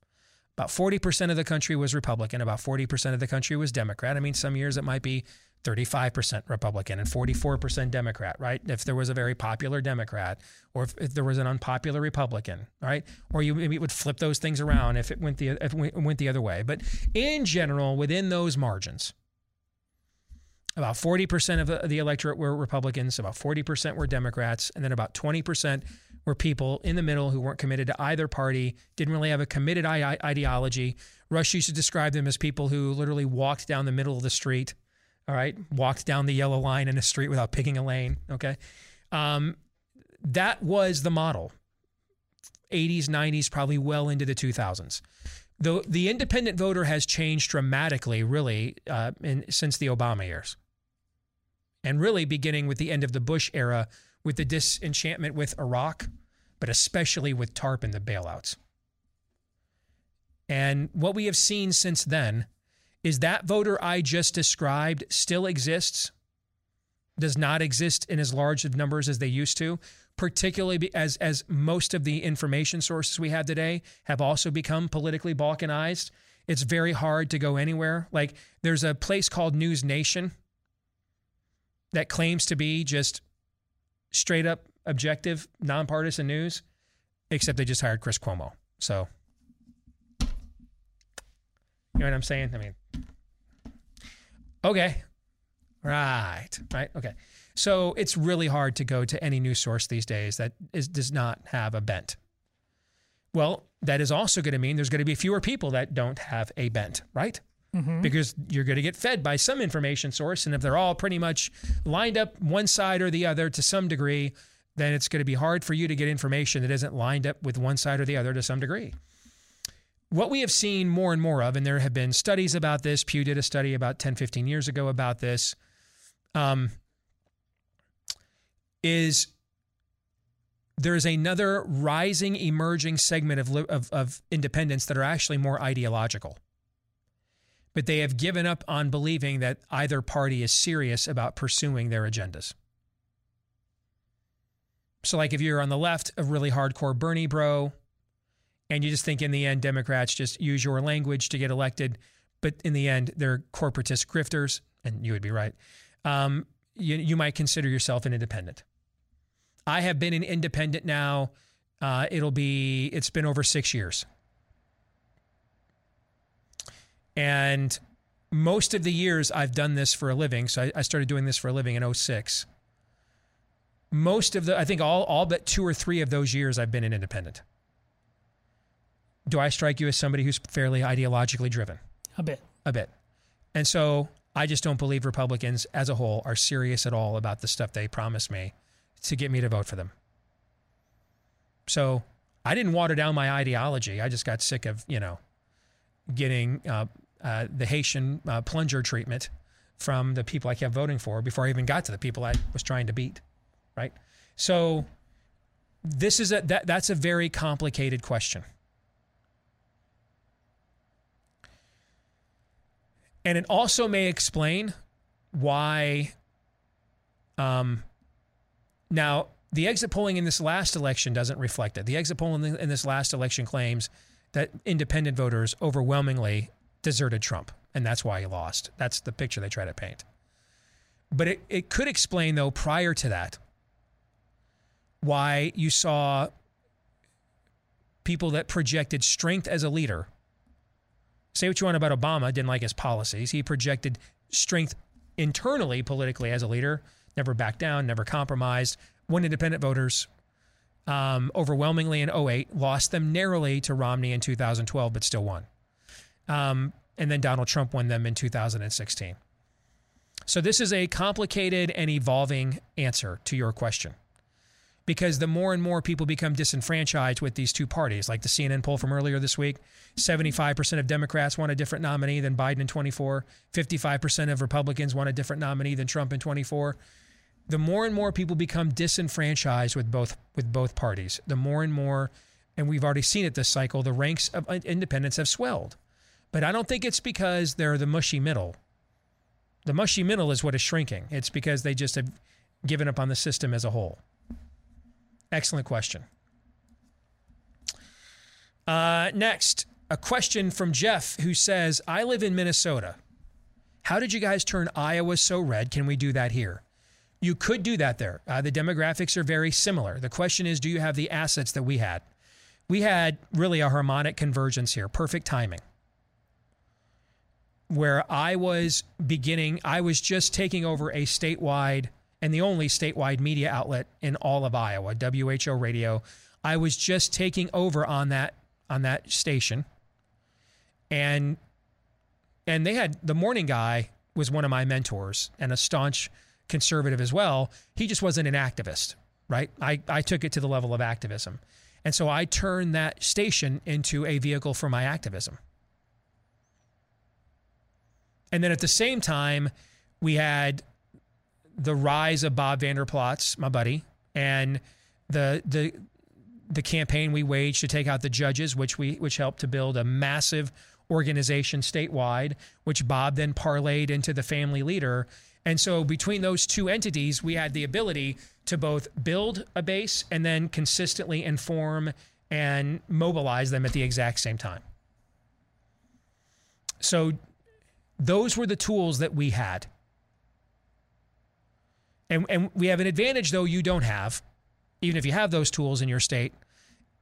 About forty percent of the country was Republican, about forty percent of the country was Democrat. I mean, some years it might be thirty-five percent Republican and forty-four percent Democrat, right? If there was a very popular Democrat, or if, if there was an unpopular Republican, right? Or you maybe would flip those things around if it went the if it went the other way. But in general, within those margins, about 40% of the electorate were Republicans, about 40% were Democrats, and then about 20% were people in the middle who weren't committed to either party, didn't really have a committed ideology. Rush used to describe them as people who literally walked down the middle of the street All right, walked down the yellow line in a street without picking a lane. Okay, um, that was the model. 80s, 90s, probably well into the 2000s. The the independent voter has changed dramatically, really, uh, in, since the Obama years, and really beginning with the end of the Bush era, with the disenchantment with Iraq, but especially with TARP and the bailouts. And what we have seen since then is that voter I just described still exists, does not exist in as large of numbers as they used to, particularly as, as most of the information sources we have today have also become politically balkanized. It's very hard to go anywhere. Like there's a place called News Nation that claims to be just straight up objective, nonpartisan news, except they just hired Chris Cuomo. So, you know what I'm saying? I mean, okay. Right. Right. Okay. So it's really hard to go to any news source these days that is, does not have a bent. Well, that is also going to mean there's going to be fewer people that don't have a bent, right? Mhm. Because you're going to get fed by some information source. And if they're all pretty much lined up one side or the other to some degree, then it's going to be hard for you to get information that isn't lined up with one side or the other to some degree. What we have seen more and more of, and there have been studies about this, Pew did a study about 10, 15 years ago about this, um, is there's another rising, emerging segment of, of, of independents that are actually more ideological. But they have given up on believing that either party is serious about pursuing their agendas. So, like if you're on the left, a really hardcore Bernie bro, and you just think in the end Democrats just use your language to get elected, but in the end they're corporatist grifters, and you would be right. Um, you, you might consider yourself an independent. I have been an independent now. Uh, it'll be it's been over six years, and most of the years I've done this for a living. So I, I started doing this for a living in 06. Most of the I think all all but two or three of those years I've been an independent. Do I strike you as somebody who's fairly ideologically driven? A bit. A bit. And so I just don't believe Republicans as a whole are serious at all about the stuff they promised me to get me to vote for them. So I didn't water down my ideology. I just got sick of, you know, getting uh, uh, the Haitian uh, plunger treatment from the people I kept voting for before I even got to the people I was trying to beat. Right. So this is a that that's a very complicated question. And it also may explain why. Um, now, the exit polling in this last election doesn't reflect it. The exit poll in, in this last election claims that independent voters overwhelmingly deserted Trump, and that's why he lost. That's the picture they try to paint. But it, it could explain, though, prior to that, why you saw people that projected strength as a leader say what you want about Obama, didn't like his policies. He projected strength internally, politically, as a leader, never backed down, never compromised. Won independent voters um, overwhelmingly in 08, lost them narrowly to Romney in 2012, but still won. Um, and then Donald Trump won them in 2016. So this is a complicated and evolving answer to your question because the more and more people become disenfranchised with these two parties, like the CNN poll from earlier this week, 75% of Democrats want a different nominee than Biden in 24, 55% of Republicans want a different nominee than Trump in 24. The more and more people become disenfranchised with both with both parties, the more and more and we've already seen it this cycle, the ranks of independents have swelled. But I don't think it's because they're the mushy middle. The mushy middle is what is shrinking. It's because they just have given up on the system as a whole. Excellent question. Uh, next, a question from Jeff who says, I live in Minnesota. How did you guys turn Iowa so red? Can we do that here? You could do that there. Uh, the demographics are very similar. The question is, do you have the assets that we had? We had really a harmonic convergence here, perfect timing. Where I was beginning, I was just taking over a statewide and the only statewide media outlet in all of Iowa, WHO Radio. I was just taking over on that on that station. And and they had the morning guy was one of my mentors and a staunch conservative as well. He just wasn't an activist, right? I, I took it to the level of activism. And so I turned that station into a vehicle for my activism. And then at the same time, we had the rise of Bob Vander Plaats, my buddy, and the the the campaign we waged to take out the judges, which we which helped to build a massive organization statewide, which Bob then parlayed into the family leader. And so between those two entities, we had the ability to both build a base and then consistently inform and mobilize them at the exact same time. So those were the tools that we had. And, and we have an advantage, though, you don't have, even if you have those tools in your state,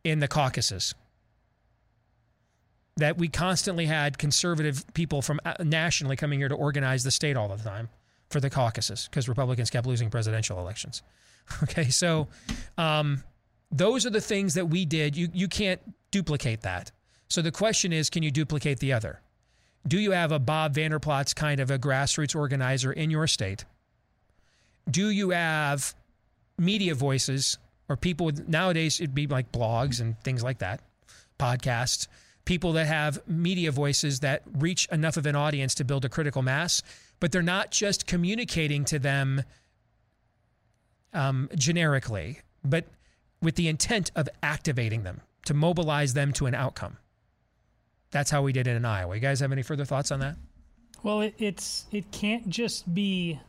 in the caucuses. That we constantly had conservative people from uh, nationally coming here to organize the state all the time for the caucuses because Republicans kept losing presidential elections. Okay, so um, those are the things that we did. You you can't duplicate that. So the question is, can you duplicate the other? Do you have a Bob Vander Plaats kind of a grassroots organizer in your state? Do you have media voices or people with, nowadays it'd be like blogs and things like that, podcasts, people that have media voices that reach enough of an audience to build a critical mass, but they're not just communicating to them um, generically, but with the intent of activating them to mobilize them to an outcome. That's how we did it in Iowa. You guys have any further thoughts on that? Well, it, it's it can't just be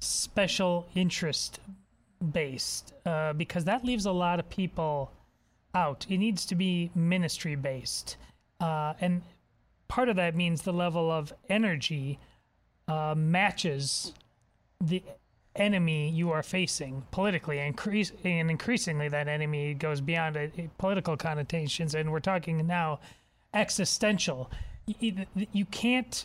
special interest based uh, because that leaves a lot of people out. It needs to be ministry based, uh, and part of that means the level of energy uh, matches the enemy you are facing politically, increase, and increasingly that enemy goes beyond a political connotations, and we're talking now existential. You, you can't.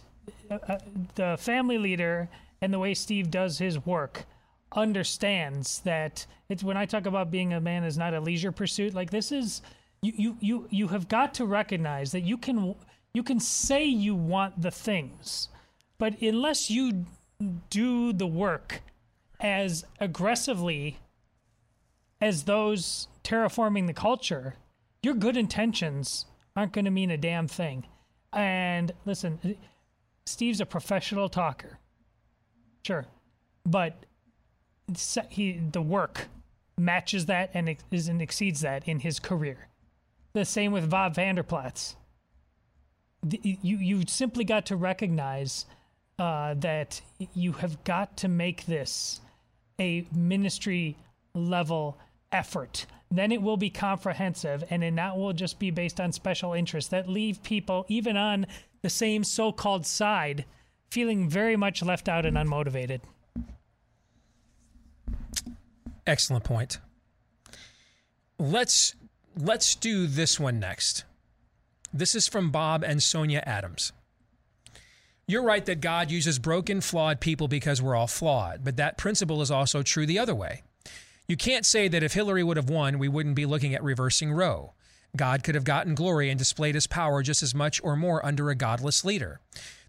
Uh, uh, the family leader and the way Steve does his work understands that it's when I talk about being a man is not a leisure pursuit. Like this is you you you you have got to recognize that you can you can say you want the things, but unless you do the work as aggressively as those terraforming the culture, your good intentions aren't going to mean a damn thing. And listen, Steve's a professional talker. Sure. But he the work matches that and is and exceeds that in his career. The same with Bob Vander Plaats. You you simply got to recognize uh, that you have got to make this a ministry level effort. Then it will be comprehensive, and then that will just be based on special interests that leave people, even on the same so called side, feeling very much left out and unmotivated. Excellent point. Let's let's do this one next. This is from Bob and Sonia Adams. You're right that God uses broken, flawed people because we're all flawed, but that principle is also true the other way. You can't say that if Hillary would have won, we wouldn't be looking at reversing Roe. God could have gotten glory and displayed his power just as much or more under a godless leader.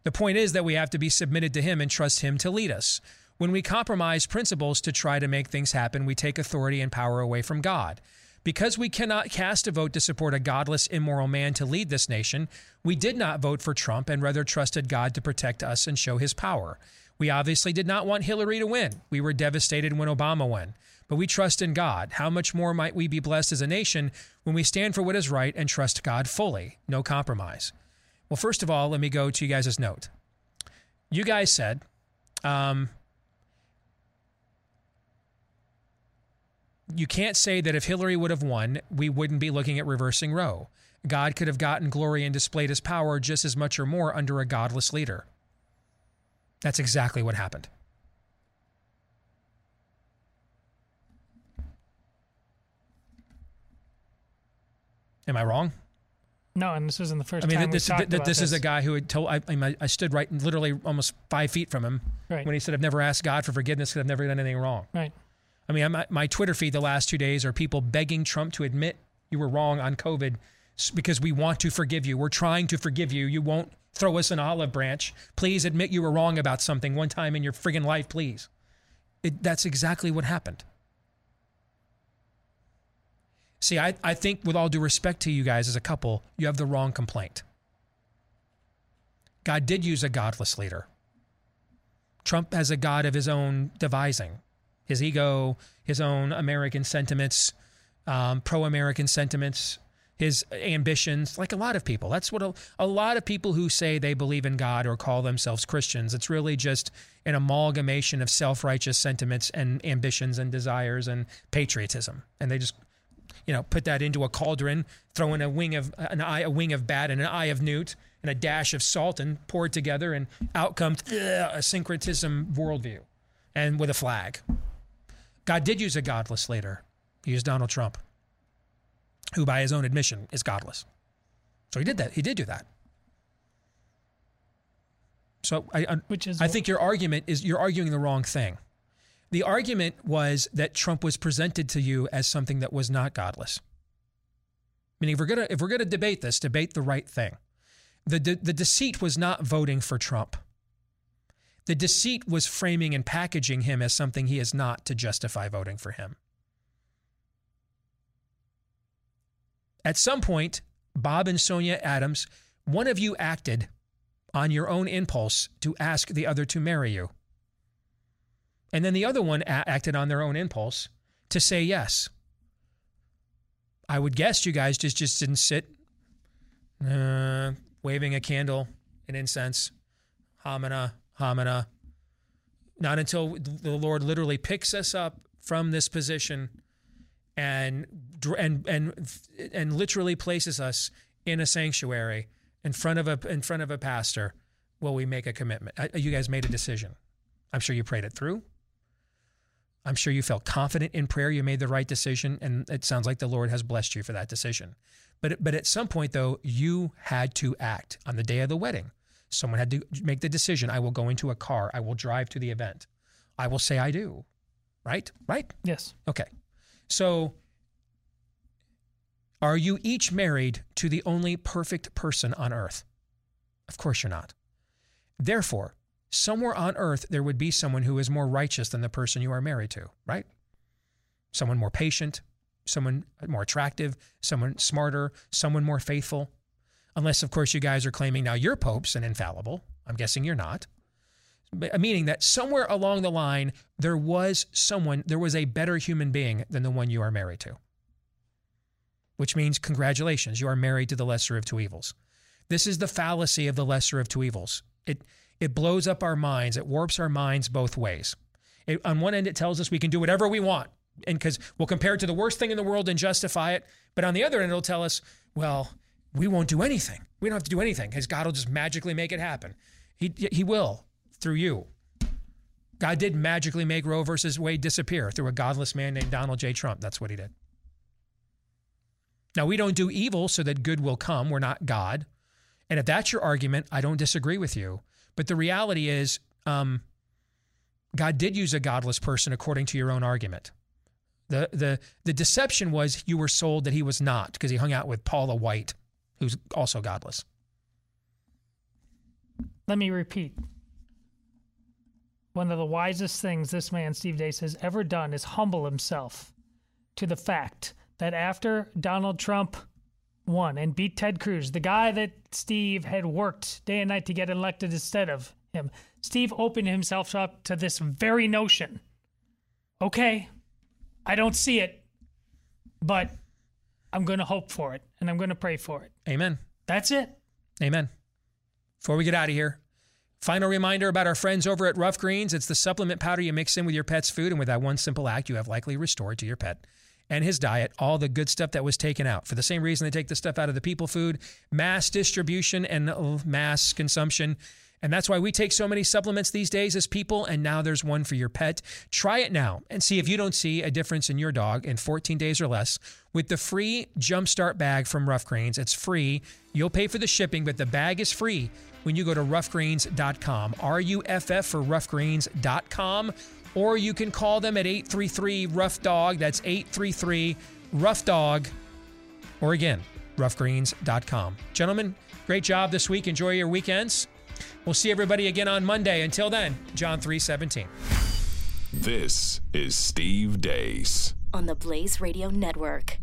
The point is that we have to be submitted to him and trust him to lead us. When we compromise principles to try to make things happen, we take authority and power away from God. Because we cannot cast a vote to support a godless, immoral man to lead this nation, we did not vote for Trump and rather trusted God to protect us and show his power. We obviously did not want Hillary to win. We were devastated when Obama won. But we trust in God. How much more might we be blessed as a nation when we stand for what is right and trust God fully? No compromise. Well, first of all, let me go to you guys' note. You guys said, um, you can't say that if Hillary would have won, we wouldn't be looking at reversing Roe. God could have gotten glory and displayed his power just as much or more under a godless leader. That's exactly what happened. Am I wrong? No, and this isn't the first I mean, time this, we talked th- about this this. is a guy who had told. I, I, mean, I stood right, literally, almost five feet from him Right. when he said, "I've never asked God for forgiveness because I've never done anything wrong." Right. I mean, my, my Twitter feed the last two days are people begging Trump to admit you were wrong on COVID because we want to forgive you. We're trying to forgive you. You won't throw us an olive branch. Please admit you were wrong about something one time in your friggin' life, please. It, that's exactly what happened. See, I, I think, with all due respect to you guys as a couple, you have the wrong complaint. God did use a godless leader. Trump has a God of his own devising, his ego, his own American sentiments, um, pro American sentiments, his ambitions, like a lot of people. That's what a, a lot of people who say they believe in God or call themselves Christians, it's really just an amalgamation of self righteous sentiments and ambitions and desires and patriotism. And they just you know, put that into a cauldron, throw in a wing of an eye, a wing of bat and an eye of newt and a dash of salt and pour it together, and out comes ugh, a syncretism worldview, and with a flag. God did use a godless leader. He used Donald Trump, who, by his own admission, is godless. So he did that. He did do that. So I, I, Which is I think your argument is you're arguing the wrong thing. The argument was that Trump was presented to you as something that was not godless. Meaning, if we're gonna if we're gonna debate this, debate the right thing. The de- the deceit was not voting for Trump. The deceit was framing and packaging him as something he is not to justify voting for him. At some point, Bob and Sonia Adams, one of you acted on your own impulse to ask the other to marry you. And then the other one a- acted on their own impulse to say yes. I would guess you guys just, just didn't sit uh, waving a candle and incense, homina, homina. Not until the Lord literally picks us up from this position and and and and literally places us in a sanctuary in front of a in front of a pastor will we make a commitment. Uh, You guys made a decision. I'm sure you prayed it through. I'm sure you felt confident in prayer. You made the right decision, and it sounds like the Lord has blessed you for that decision. But but at some point though, you had to act on the day of the wedding. Someone had to make the decision. I will go into a car. I will drive to the event. I will say I do. Right? Right? Yes. Okay. So are you each married to the only perfect person on earth? Of course you're not. Therefore, somewhere on earth there would be someone who is more righteous than the person you are married to, right? Someone more patient, someone more attractive, someone smarter, someone more faithful. Unless, of course, you guys are claiming now you're popes and infallible. I'm guessing you're not. Uh, meaning that somewhere along the line, there was someone, there was a better human being than the one you are married to. Which means, congratulations, you are married to the lesser of two evils. This is the fallacy of the lesser of two evils. It, it blows up our minds, it warps our minds both ways. It, on one end, it tells us we can do whatever we want, and because we'll compare it to the worst thing in the world and justify it. But on the other end, it'll tell us, well, we won't do anything. We don't have to do anything because God will just magically make it happen. He, he will through you. God did magically make Roe versus Wade disappear through a godless man named Donald J. Trump. That's what he did. Now, we don't do evil so that good will come. We're not God. And if that's your argument, I don't disagree with you. But the reality is, um, God did use a godless person according to your own argument. The, the, the deception was you were sold that he was not because he hung out with Paula White, who's also godless. Let me repeat. One of the wisest things this man, Steve Deace, has ever done is humble himself to the fact that after Donald Trump won and beat Ted Cruz, the guy that Steve had worked day and night to get elected instead of him, Steve opened himself up to this very notion. Okay, I don't see it, but I'm going to hope for it and I'm going to pray for it. Amen. That's it. Amen. Before we get out of here, final reminder about our friends over at Ruff Greens. It's the supplement powder you mix in with your pet's food, and with that one simple act, you have likely restored to your pet and his diet all the good stuff that was taken out. For the same reason they take the stuff out of the people food, mass distribution and mass consumption. And that's why we take so many supplements these days as people, and now there's one for your pet. Try it now and see if you don't see a difference in your dog in 14 days or less with the free Jumpstart bag from Ruff Greens. It's free. You'll pay for the shipping, but the bag is free when you go to ruffgreens.com. R U F F for ruffgreens.com. Or you can call them at 833 Ruff Dog. That's 833 Ruff Dog. Or again, ruffgreens.com. Gentlemen, great job this week. Enjoy your weekends. We'll see everybody again on Monday. Until then, John 317. This is Steve Deace. On the Blaze Radio Network.